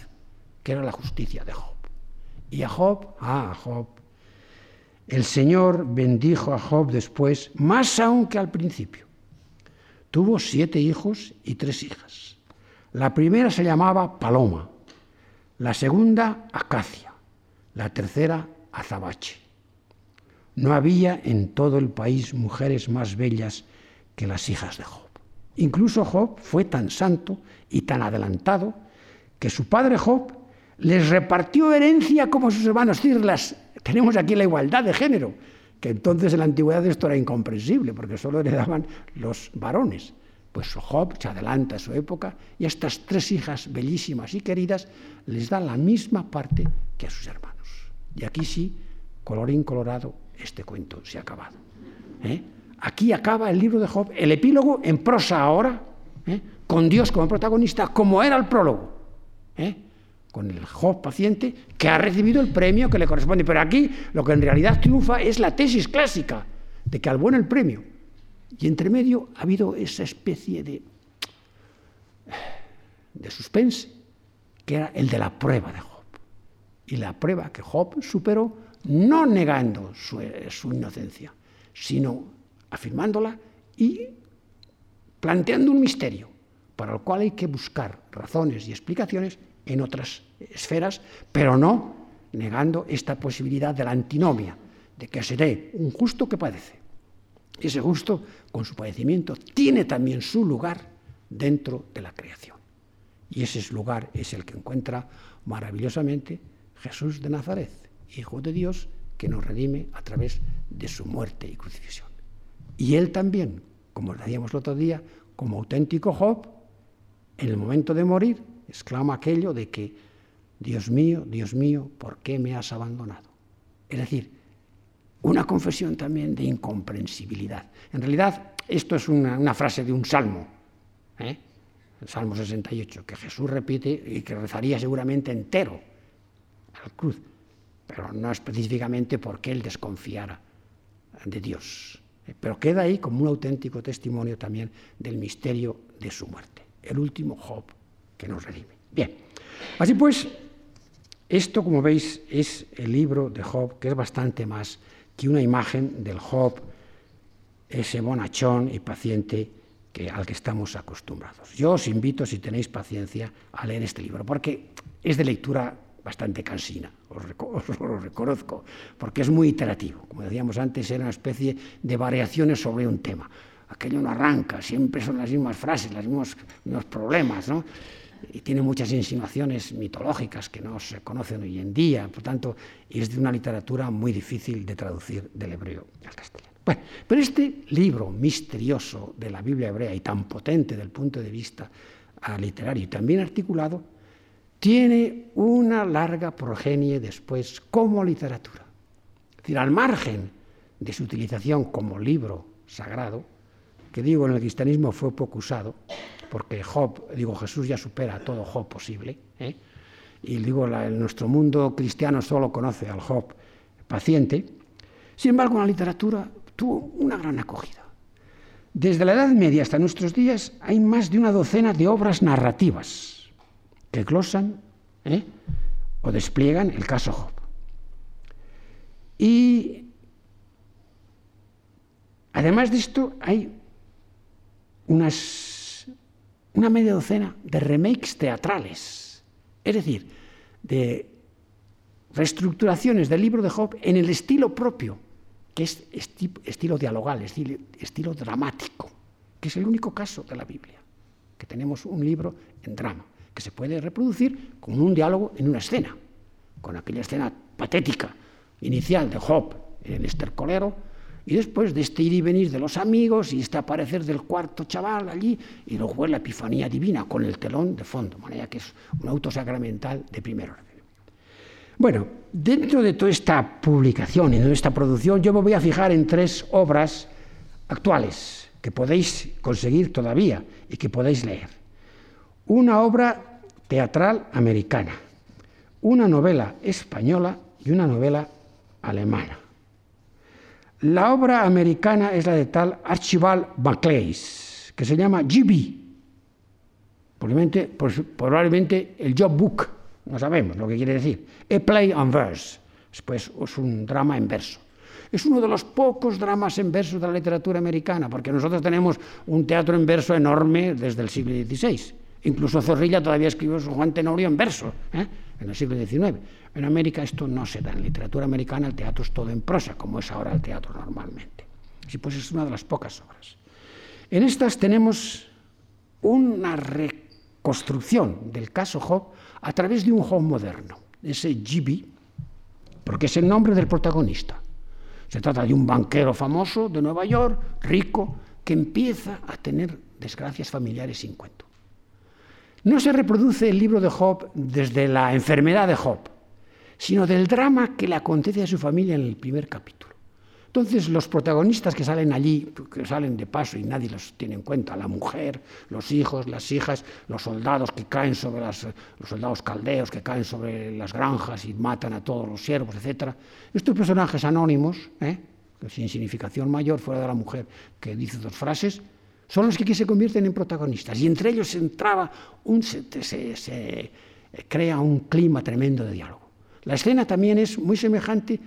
que era la justicia de Job. Y a Job, ah, a Job, el Señor bendijo a Job después, más aún que al principio. Tuvo siete hijos y tres hijas. La primera se llamaba Paloma, la segunda Acacia, la tercera Azabache. No había en todo el país mujeres más bellas que las hijas de Job. Incluso Job fue tan santo y tan adelantado que su padre Job les repartió herencia como sus hermanos. Tenemos aquí la igualdad de género, que entonces en la antigüedad esto era incomprensible, porque solo heredaban los varones. Pues Job se adelanta a su época y a estas tres hijas bellísimas y queridas les da la misma parte que a sus hermanos. Y aquí sí, colorín colorado, este cuento se ha acabado. ¿eh? Aquí acaba el libro de Job, el epílogo en prosa ahora, ¿eh? con Dios como protagonista, como era el prólogo, ¿eh? con el Job paciente que ha recibido el premio que le corresponde. Pero aquí lo que en realidad triunfa es la tesis clásica de que al bueno el premio. Y entre medio ha habido esa especie de, de suspense, que era el de la prueba de Job. Y la prueba que Job superó no negando su, su inocencia, sino afirmándola y planteando un misterio, para el cual hay que buscar razones y explicaciones en otras esferas, pero no negando esta posibilidad de la antinomia, de que seré un justo que padece. Ese justo, con su padecimiento, tiene también su lugar dentro de la creación. Y ese lugar es el que encuentra maravillosamente Jesús de Nazaret, Hijo de Dios, que nos redime a través de su muerte y crucifixión. Y él también, como decíamos el otro día, como auténtico Job, en el momento de morir, exclama aquello de que, Dios mío, Dios mío, ¿por qué me has abandonado? Es decir, una confesión también de incomprensibilidad. En realidad, esto es una, frase de un salmo, ¿eh? el Salmo 68, que Jesús repite y que rezaría seguramente entero al cruz, pero no específicamente porque él desconfiara de Dios. Pero queda ahí como un auténtico testimonio también del misterio de su muerte, el último Job que nos redime. Bien, así pues, esto como veis es el libro de Job, que es bastante más que una imagen del Job, ese bonachón y paciente que, al que estamos acostumbrados. Yo os invito, si tenéis paciencia, a leer este libro, porque es de lectura bastante cansina, os, lo reconozco, porque es muy iterativo. Como decíamos antes, era una especie de variaciones sobre un tema. Aquello no arranca, siempre son las mismas frases, los mismos, mismos problemas, ¿no? Y tiene muchas insinuaciones mitológicas que no se conocen hoy en día, por tanto, es de una literatura muy difícil de traducir del hebreo al castellano. Bueno, pero este libro misterioso de la Biblia hebrea y tan potente desde el punto de vista ah, literario y también articulado, tiene una larga progenie después como literatura. Es decir, al margen de su utilización como libro sagrado, que digo en el cristianismo fue poco usado, porque Job, digo, Jesús ya supera todo Job posible, ¿eh? y digo, nuestro mundo cristiano solo conoce al Job paciente, sin embargo, la literatura tuvo una gran acogida. Desde la Edad Media hasta nuestros días hay más de una docena de obras narrativas que glosan ¿eh? o despliegan el caso Job. Y además de esto hay unas una media docena de remakes teatrales, es decir, de reestructuraciones del libro de Job en el estilo propio, que es estilo dialogal, estilo, estilo dramático, que es el único caso de la Biblia, que tenemos un libro en drama, que se puede reproducir con un diálogo en una escena, con aquella escena patética inicial de Job en el estercolero, y después de este ir y venir de los amigos y este aparecer del cuarto chaval allí, y luego la epifanía divina con el telón de fondo, de manera que es un auto sacramental de primer orden. Bueno, dentro de toda esta publicación y de esta producción, yo me voy a fijar en tres obras actuales que podéis conseguir todavía y que podéis leer. Una obra teatral americana, una novela española y una novela alemana. La obra americana es la de tal Archibald MacLeis, que se llama GB. Probablemente, el Job Book, no sabemos lo que quiere decir. A Play on Verse, pues es un drama en verso. Es uno de los pocos dramas en verso de la literatura americana, porque nosotros tenemos un teatro en verso enorme desde el siglo XVI. Incluso Zorrilla todavía escribió su Juan Tenorio en verso, ¿eh? En el siglo XIX. En América esto no se da. En literatura americana el teatro es todo en prosa, como es ahora el teatro normalmente. Así pues es una de las pocas obras. En estas tenemos una reconstrucción del caso Job a través de un Job moderno, ese Gibi, porque es el nombre del protagonista. Se trata de un banquero famoso de Nueva York, rico, que empieza a tener desgracias familiares sin cuento. No se reproduce el libro de Job desde la enfermedad de Job, sino del drama que le acontece a su familia en el primer capítulo. Entonces los protagonistas que salen allí, que salen de paso y nadie los tiene en cuenta, la mujer, los hijos, las hijas, los soldados que caen sobre las, los soldados caldeos que caen sobre las granjas y matan a todos los siervos, etc. Estos personajes anónimos, ¿eh? sin significación mayor fuera de la mujer que dice dos frases, son los que aquí se convierten en protagonistas. Y entre ellos entraba un, se, crea un clima tremendo de diálogo. La escena también es muy semejante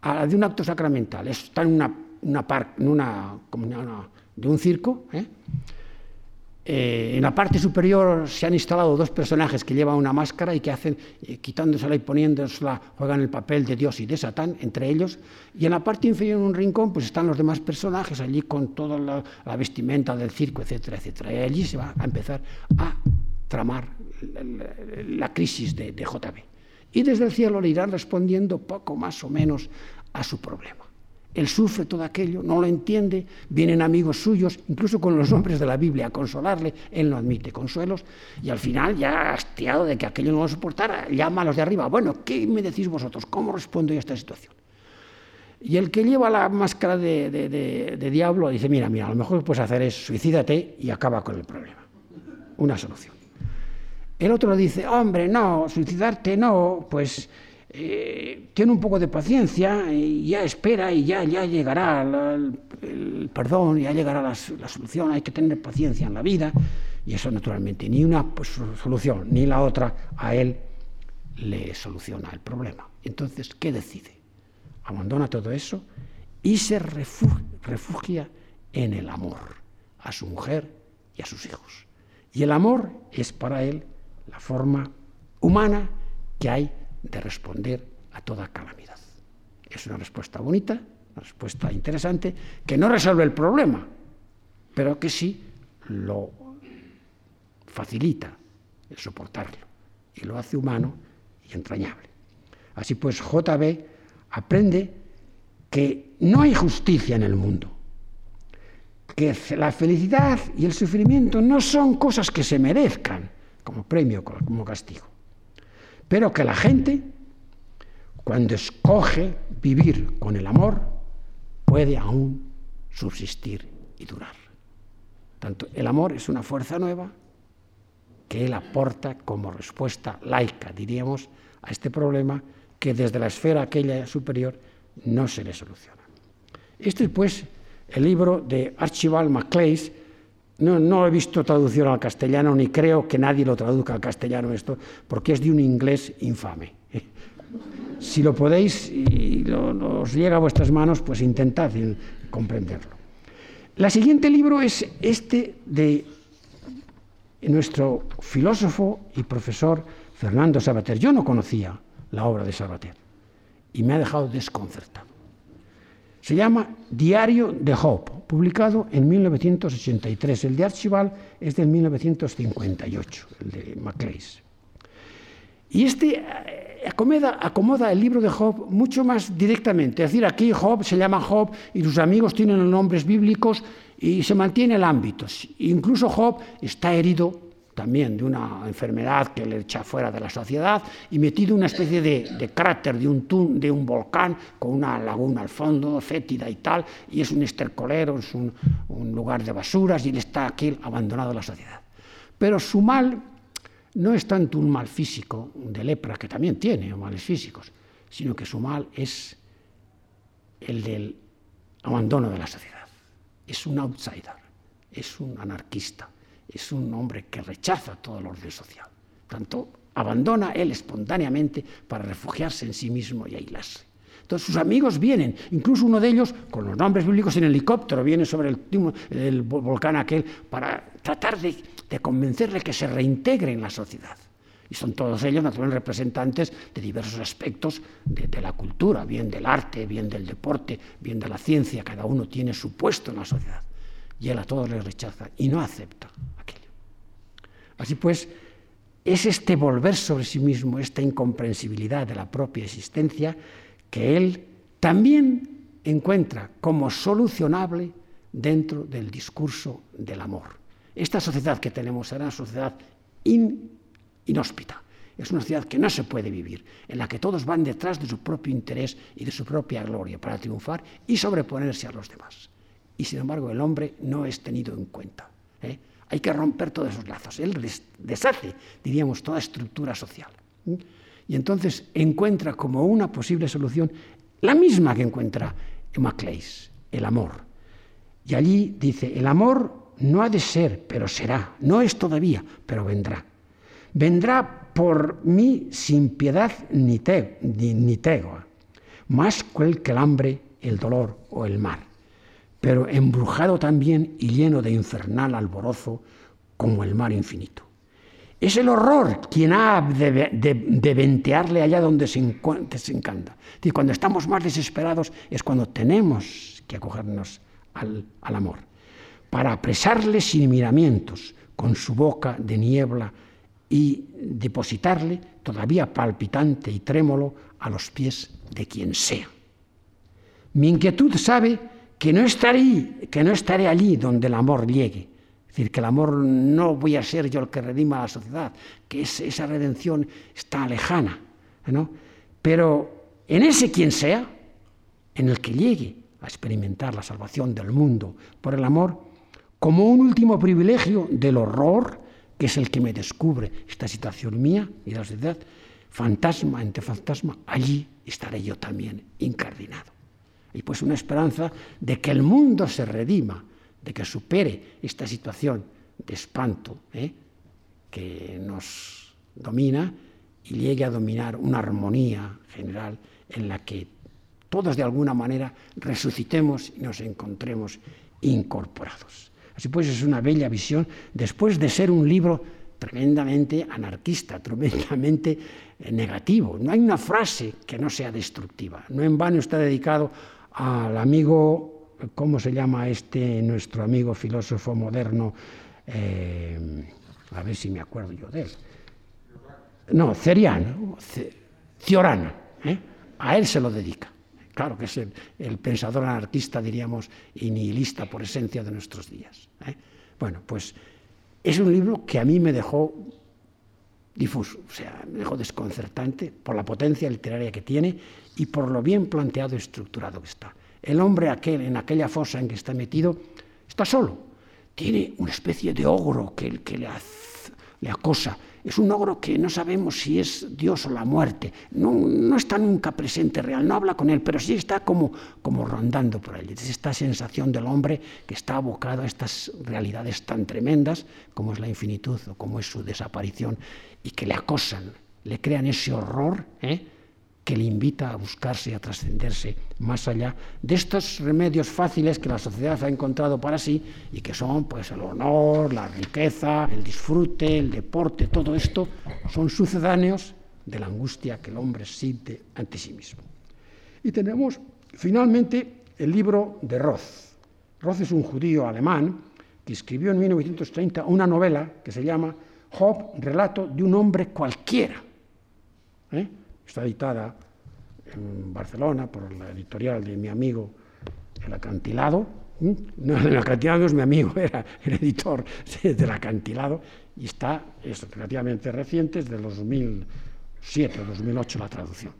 a la de un acto sacramental. Está en una, una, una, de un circo, ¿eh? Eh, en la parte superior se han instalado dos personajes que llevan una máscara y que hacen, eh, quitándosela y poniéndosela, juegan el papel de Dios y de Satán entre ellos. Y en la parte inferior, en un rincón, pues están los demás personajes allí con toda la, vestimenta del circo, etcétera, etcétera. Y allí se va a empezar a tramar la, crisis de, de JB. Y desde el cielo le irán respondiendo poco más o menos a su problema. Él sufre todo aquello, no lo entiende, vienen amigos suyos, incluso con los nombres de la Biblia, a consolarle, él no admite consuelos, y al final, ya hastiado de que aquello no lo soportara, llama a los de arriba, bueno, ¿qué me decís vosotros? ¿Cómo respondo yo a esta situación? Y el que lleva la máscara de, diablo dice, mira, mira, lo mejor que puedes hacer es suicídate y acaba con el problema. Una solución. El otro dice, hombre, no, suicidarte no, pues eh, tiene un poco de paciencia y ya espera y ya, ya llegará el, perdón, ya llegará la, solución, hay que tener paciencia en la vida y eso naturalmente ni una pues, solución ni la otra a él le soluciona el problema. Entonces, ¿qué decide? Abandona todo eso y se refugia en el amor a su mujer y a sus hijos. Y el amor es para él la forma humana que hay de responder a toda calamidad. Es una respuesta bonita, una respuesta interesante, que no resuelve el problema, pero que sí lo facilita el soportarlo y lo hace humano y entrañable. Así pues, JB aprende que no hay justicia en el mundo, que la felicidad y el sufrimiento no son cosas que se merezcan como premio, como castigo pero que la gente, cuando escoge vivir con el amor, puede aún subsistir y durar. Tanto el amor es una fuerza nueva que él aporta como respuesta laica, diríamos, a este problema que desde la esfera aquella superior no se le soluciona. Este es, pues, el libro de Archibald MacLeish, no, he visto traducción al castellano, ni creo que nadie lo traduzca al castellano esto, porque es de un inglés infame. Si lo podéis y lo, os llega a vuestras manos, pues intentad comprenderlo. El siguiente libro es este de nuestro filósofo y profesor Fernando Sabater. Yo no conocía la obra de Sabater y me ha dejado desconcertado. Se llama Diario de Job, publicado en 1983. El de Archibald es del 1958, el de Macleis. Y este eh, acomoda, acomoda, el libro de Job mucho más directamente. Es decir, aquí Job se llama Job y sus amigos tienen nombres bíblicos y se mantiene el ámbito. Incluso Job está herido también de una enfermedad que le echa fuera de la sociedad y metido una especie de, cráter de un, de un volcán con una laguna al fondo, fétida y tal, y es un estercolero, es un, un lugar de basuras y él está aquí abandonado de la sociedad. Pero su mal no es tanto un mal físico de lepra, que también tiene males físicos, sino que su mal es el del abandono de la sociedad. Es un outsider, es un anarquista es un hombre que rechaza todo el orden social. Tanto abandona él espontáneamente para refugiarse en sí mismo y aislarse. Entonces sus amigos vienen, incluso uno de ellos, con los nombres bíblicos en helicóptero, viene sobre el, volcán aquel para tratar de, convencerle que se reintegre en la sociedad. Y son todos ellos naturalmente representantes de diversos aspectos de, de, la cultura, bien del arte, bien del deporte, bien de la ciencia, cada uno tiene su puesto en la sociedad. Y él a todos les rechaza y no acepta. Así pues, es este volver sobre sí mismo, esta incomprensibilidad de la propia existencia, que él también encuentra como solucionable dentro del discurso del amor. Esta sociedad que tenemos será una sociedad inhóspita, es una sociedad que no se puede vivir, en la que todos van detrás de su propio interés y de su propia gloria para triunfar y sobreponerse a los demás. Y sin embargo el hombre no es tenido en cuenta. ¿eh? Hay que romper todos esos lazos. Él deshace, diríamos, toda estructura social. Y entonces encuentra como una posible solución la misma que encuentra Macleis, el amor. Y allí dice, el amor no ha de ser, pero será. No es todavía, pero vendrá. Vendrá por mí sin piedad ni, te, ni, ni tregua, más cruel que el hambre, el dolor o el mar pero embrujado también y lleno de infernal alborozo, como el mar infinito. Es el horror quien ha de, ventearle allá donde se, encanta. Y cuando estamos más desesperados es cuando tenemos que acogernos al, al amor, para apresarle sin miramientos, con su boca de niebla y depositarle, todavía palpitante y trémolo, a los pies de quien sea. Mi inquietud sabe que no estaré, que no estaré allí donde el amor llegue. Es decir, que el amor no voy a ser yo el que redima a la sociedad, que esa redención está lejana. ¿no? Pero en ese quien sea, en el que llegue a experimentar la salvación del mundo por el amor, como un último privilegio del horror que es el que me descubre esta situación mía y de la sociedad, fantasma entre fantasma, allí estaré yo también incardinado. Y pues una esperanza de que el mundo se redima, de que supere esta situación de espanto ¿eh? que nos domina y llegue a dominar una armonía general en la que todos de alguna manera resucitemos y nos encontremos incorporados. Así pues, es una bella visión, después de ser un libro tremendamente anarquista, tremendamente eh, negativo. No hay una frase que no sea destructiva. No en vano está dedicado al amigo, ¿cómo se llama este nuestro amigo filósofo moderno? Eh, a ver si me acuerdo yo de él. No, Ceriano, Ciorano. ¿eh? A él se lo dedica. Claro que es el, pensador anarquista, diríamos, y nihilista por esencia de nuestros días. ¿eh? Bueno, pues es un libro que a mí me dejó difuso, o sea, me dejó desconcertante por la potencia literaria que tiene y por lo bien planteado y estructurado que está. El hombre aquel, en aquella fosa en que está metido, está solo. Tiene una especie de ogro que, que le, le acosa es un ogro que no sabemos si es Dios o la muerte. No, está nunca presente real, no habla con él, pero sí está como, como rondando por él. Es esta sensación del hombre que está abocado a estas realidades tan tremendas como es la infinitud o como es su desaparición y que le acosan, le crean ese horror. ¿eh? Que le invita a buscarse a trascenderse más allá de estos remedios fáciles que la sociedad ha encontrado para sí y que son pues el honor, la riqueza, el disfrute, el deporte, todo esto son sucedáneos de la angustia que el hombre siente ante sí mismo. Y tenemos finalmente el libro de Roth. Roth es un judío alemán que escribió en 1930 una novela que se llama Job, relato de un hombre cualquiera. ¿Eh? Está editada en Barcelona por la editorial de mi amigo El Acantilado. No, el Acantilado es mi amigo, era el editor del Acantilado y está, es relativamente reciente, es de los 2007 o 2008 la traducción.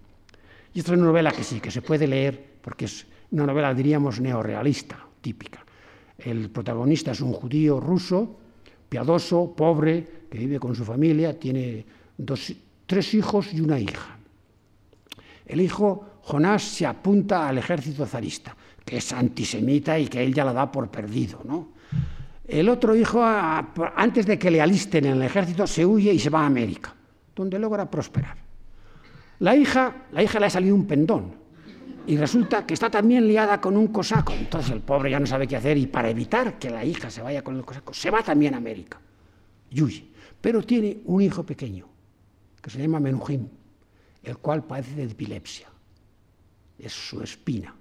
Y esta es una novela que sí, que se puede leer porque es una novela, diríamos, neorealista, típica. El protagonista es un judío ruso, piadoso, pobre, que vive con su familia, tiene dos, tres hijos y una hija. El hijo Jonás se apunta al ejército zarista, que es antisemita y que él ya la da por perdido. ¿no? El otro hijo, antes de que le alisten en el ejército, se huye y se va a América, donde logra prosperar. La hija, la hija le ha salido un pendón y resulta que está también liada con un cosaco. Entonces el pobre ya no sabe qué hacer y para evitar que la hija se vaya con el cosaco, se va también a América y huye. Pero tiene un hijo pequeño que se llama Menujim el cual padece de epilepsia. Es su espina.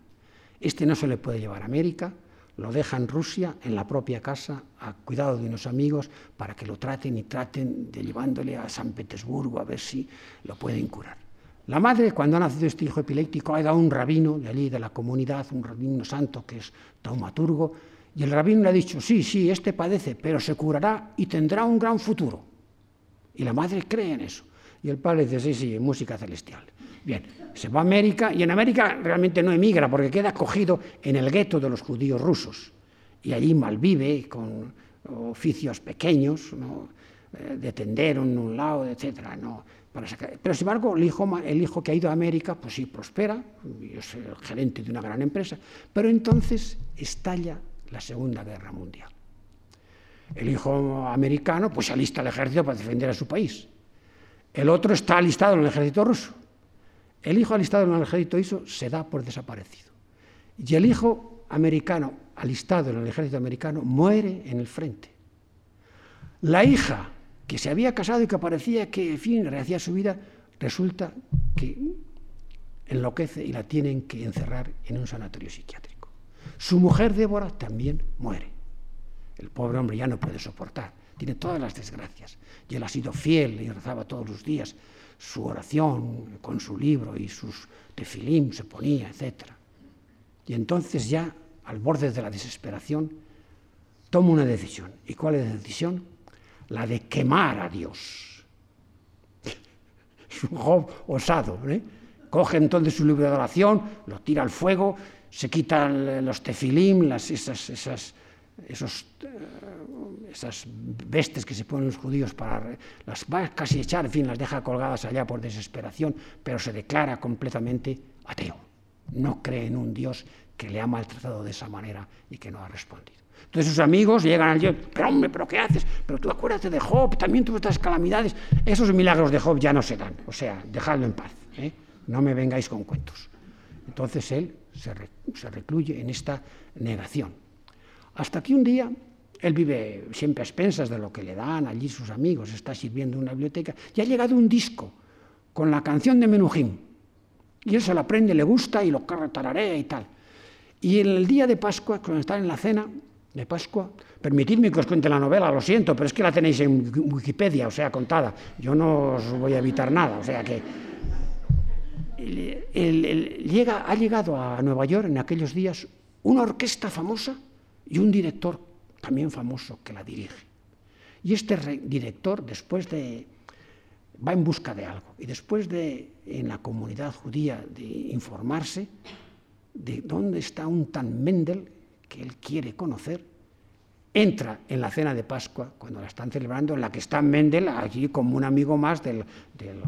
Este no se le puede llevar a América, lo deja en Rusia, en la propia casa, a cuidado de unos amigos, para que lo traten y traten de llevándole a San Petersburgo a ver si lo pueden curar. La madre, cuando ha nacido este hijo epiléptico, ha dado un rabino de allí, de la comunidad, un rabino santo que es taumaturgo, y el rabino le ha dicho, sí, sí, este padece, pero se curará y tendrá un gran futuro. Y la madre cree en eso. Y el padre dice, sí, sí, música celestial. Bien, se va a América y en América realmente no emigra porque queda acogido en el gueto de los judíos rusos. Y allí malvive con oficios pequeños. Eh, de tender en un lado, etc. ¿no? Pero sin embargo, el hijo, el hijo que ha ido a América, pues sí, prospera, es el gerente de una gran empresa, pero entonces estalla la Segunda Guerra Mundial. El hijo americano pues se alista al ejército para defender a su país. El otro está alistado en el ejército ruso. El hijo alistado en el ejército ruso se da por desaparecido. Y el hijo americano alistado en el ejército americano muere en el frente. La hija que se había casado y que parecía que, en fin, rehacía su vida, resulta que enloquece y la tienen que encerrar en un sanatorio psiquiátrico. Su mujer, Débora, también muere. El pobre hombre ya no puede soportar, tiene todas las desgracias. Y él ha sido fiel y rezaba todos los días su oración con su libro y sus tefilim se ponía, etc. Y entonces ya, al borde de la desesperación, toma una decisión. ¿Y cuál es la decisión? La de quemar a Dios. es un Job osado. ¿eh? Coge entonces su libro de oración, lo tira al fuego, se quitan los tefilim, las, esas, esas, esos, eh, esas vestes que se ponen los judíos para las va casi echar, en fin, las deja colgadas allá por desesperación, pero se declara completamente ateo. No cree en un Dios que le ha maltratado de esa manera y que no ha respondido. Entonces sus amigos llegan al Dios, pero hombre, pero ¿qué haces? Pero tú acuérdate de Job, también tuvo estas calamidades. Esos milagros de Job ya no se dan, o sea, dejadlo en paz, ¿eh? no me vengáis con cuentos. Entonces él se, se recluye en esta negación. Hasta que un día él vive siempre a expensas de lo que le dan allí sus amigos, está sirviendo en una biblioteca, y ha llegado un disco con la canción de Menujín. Y él se la aprende, le gusta y lo tararea y tal. Y en el día de Pascua, cuando están en la cena de Pascua, permitidme que os cuente la novela, lo siento, pero es que la tenéis en Wikipedia, o sea, contada. Yo no os voy a evitar nada, o sea que. llega, ha llegado a Nueva York en aquellos días una orquesta famosa y un director también famoso que la dirige. Y este director, después de, va en busca de algo, y después de, en la comunidad judía, de informarse de dónde está un tan Mendel que él quiere conocer, entra en la cena de Pascua, cuando la están celebrando, en la que está Mendel allí como un amigo más del,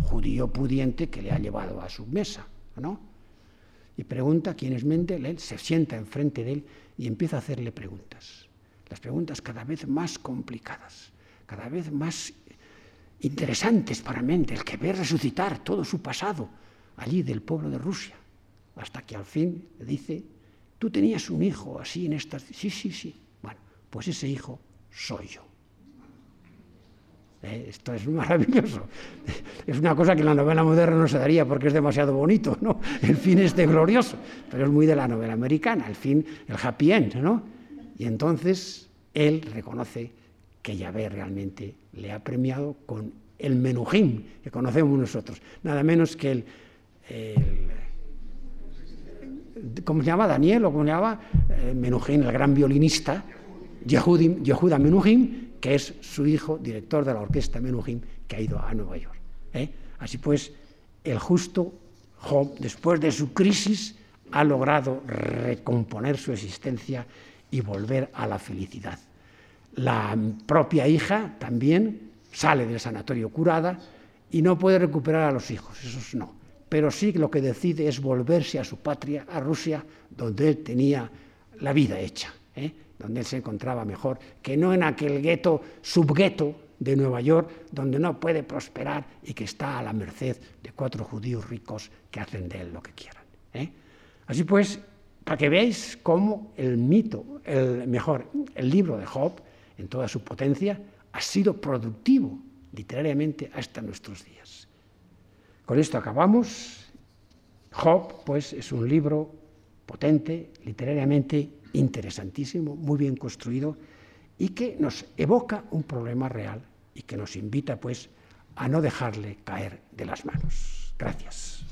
judío pudiente que le ha llevado a su mesa, ¿no? Y pregunta quién es Mendel, él se sienta enfrente de él y empieza a hacerle preguntas. Las preguntas cada vez más complicadas, cada vez más interesantes para Mendel, que ve resucitar todo su pasado allí del pueblo de Rusia, hasta que al fin le dice, tú tenías un hijo así en estas... Sí, sí, sí. Bueno, pues ese hijo soy yo. ¿Eh? Esto es maravilloso. Es una cosa que en la novela moderna no se daría porque es demasiado bonito, ¿no? El fin es de glorioso, pero es muy de la novela americana, el fin, el happy end, ¿no? Y entonces él reconoce que Yahvé realmente le ha premiado con el menujín que conocemos nosotros, nada menos que el, ¿cómo se llama? Daniel, o cómo se llama, eh, Menujín, el gran violinista, Yehuda Menujín, que es su hijo, director de la orquesta Menujín, que ha ido a Nueva York. ¿eh? Así pues, el justo Job, después de su crisis, ha logrado recomponer su existencia y volver a la felicidad. La propia hija también sale del sanatorio curada y no puede recuperar a los hijos, esos no. Pero sí lo que decide es volverse a su patria, a Rusia, donde él tenía la vida hecha. ¿eh? Donde él se encontraba mejor, que no en aquel gueto, subgueto de Nueva York, donde no puede prosperar y que está a la merced de cuatro judíos ricos que hacen de él lo que quieran. ¿eh? Así pues, para que veáis cómo el mito, el mejor, el libro de Job, en toda su potencia, ha sido productivo literariamente hasta nuestros días. Con esto acabamos. Job, pues, es un libro potente, literariamente interesantísimo, muy bien construido y que nos evoca un problema real y que nos invita pues a no dejarle caer de las manos. Gracias.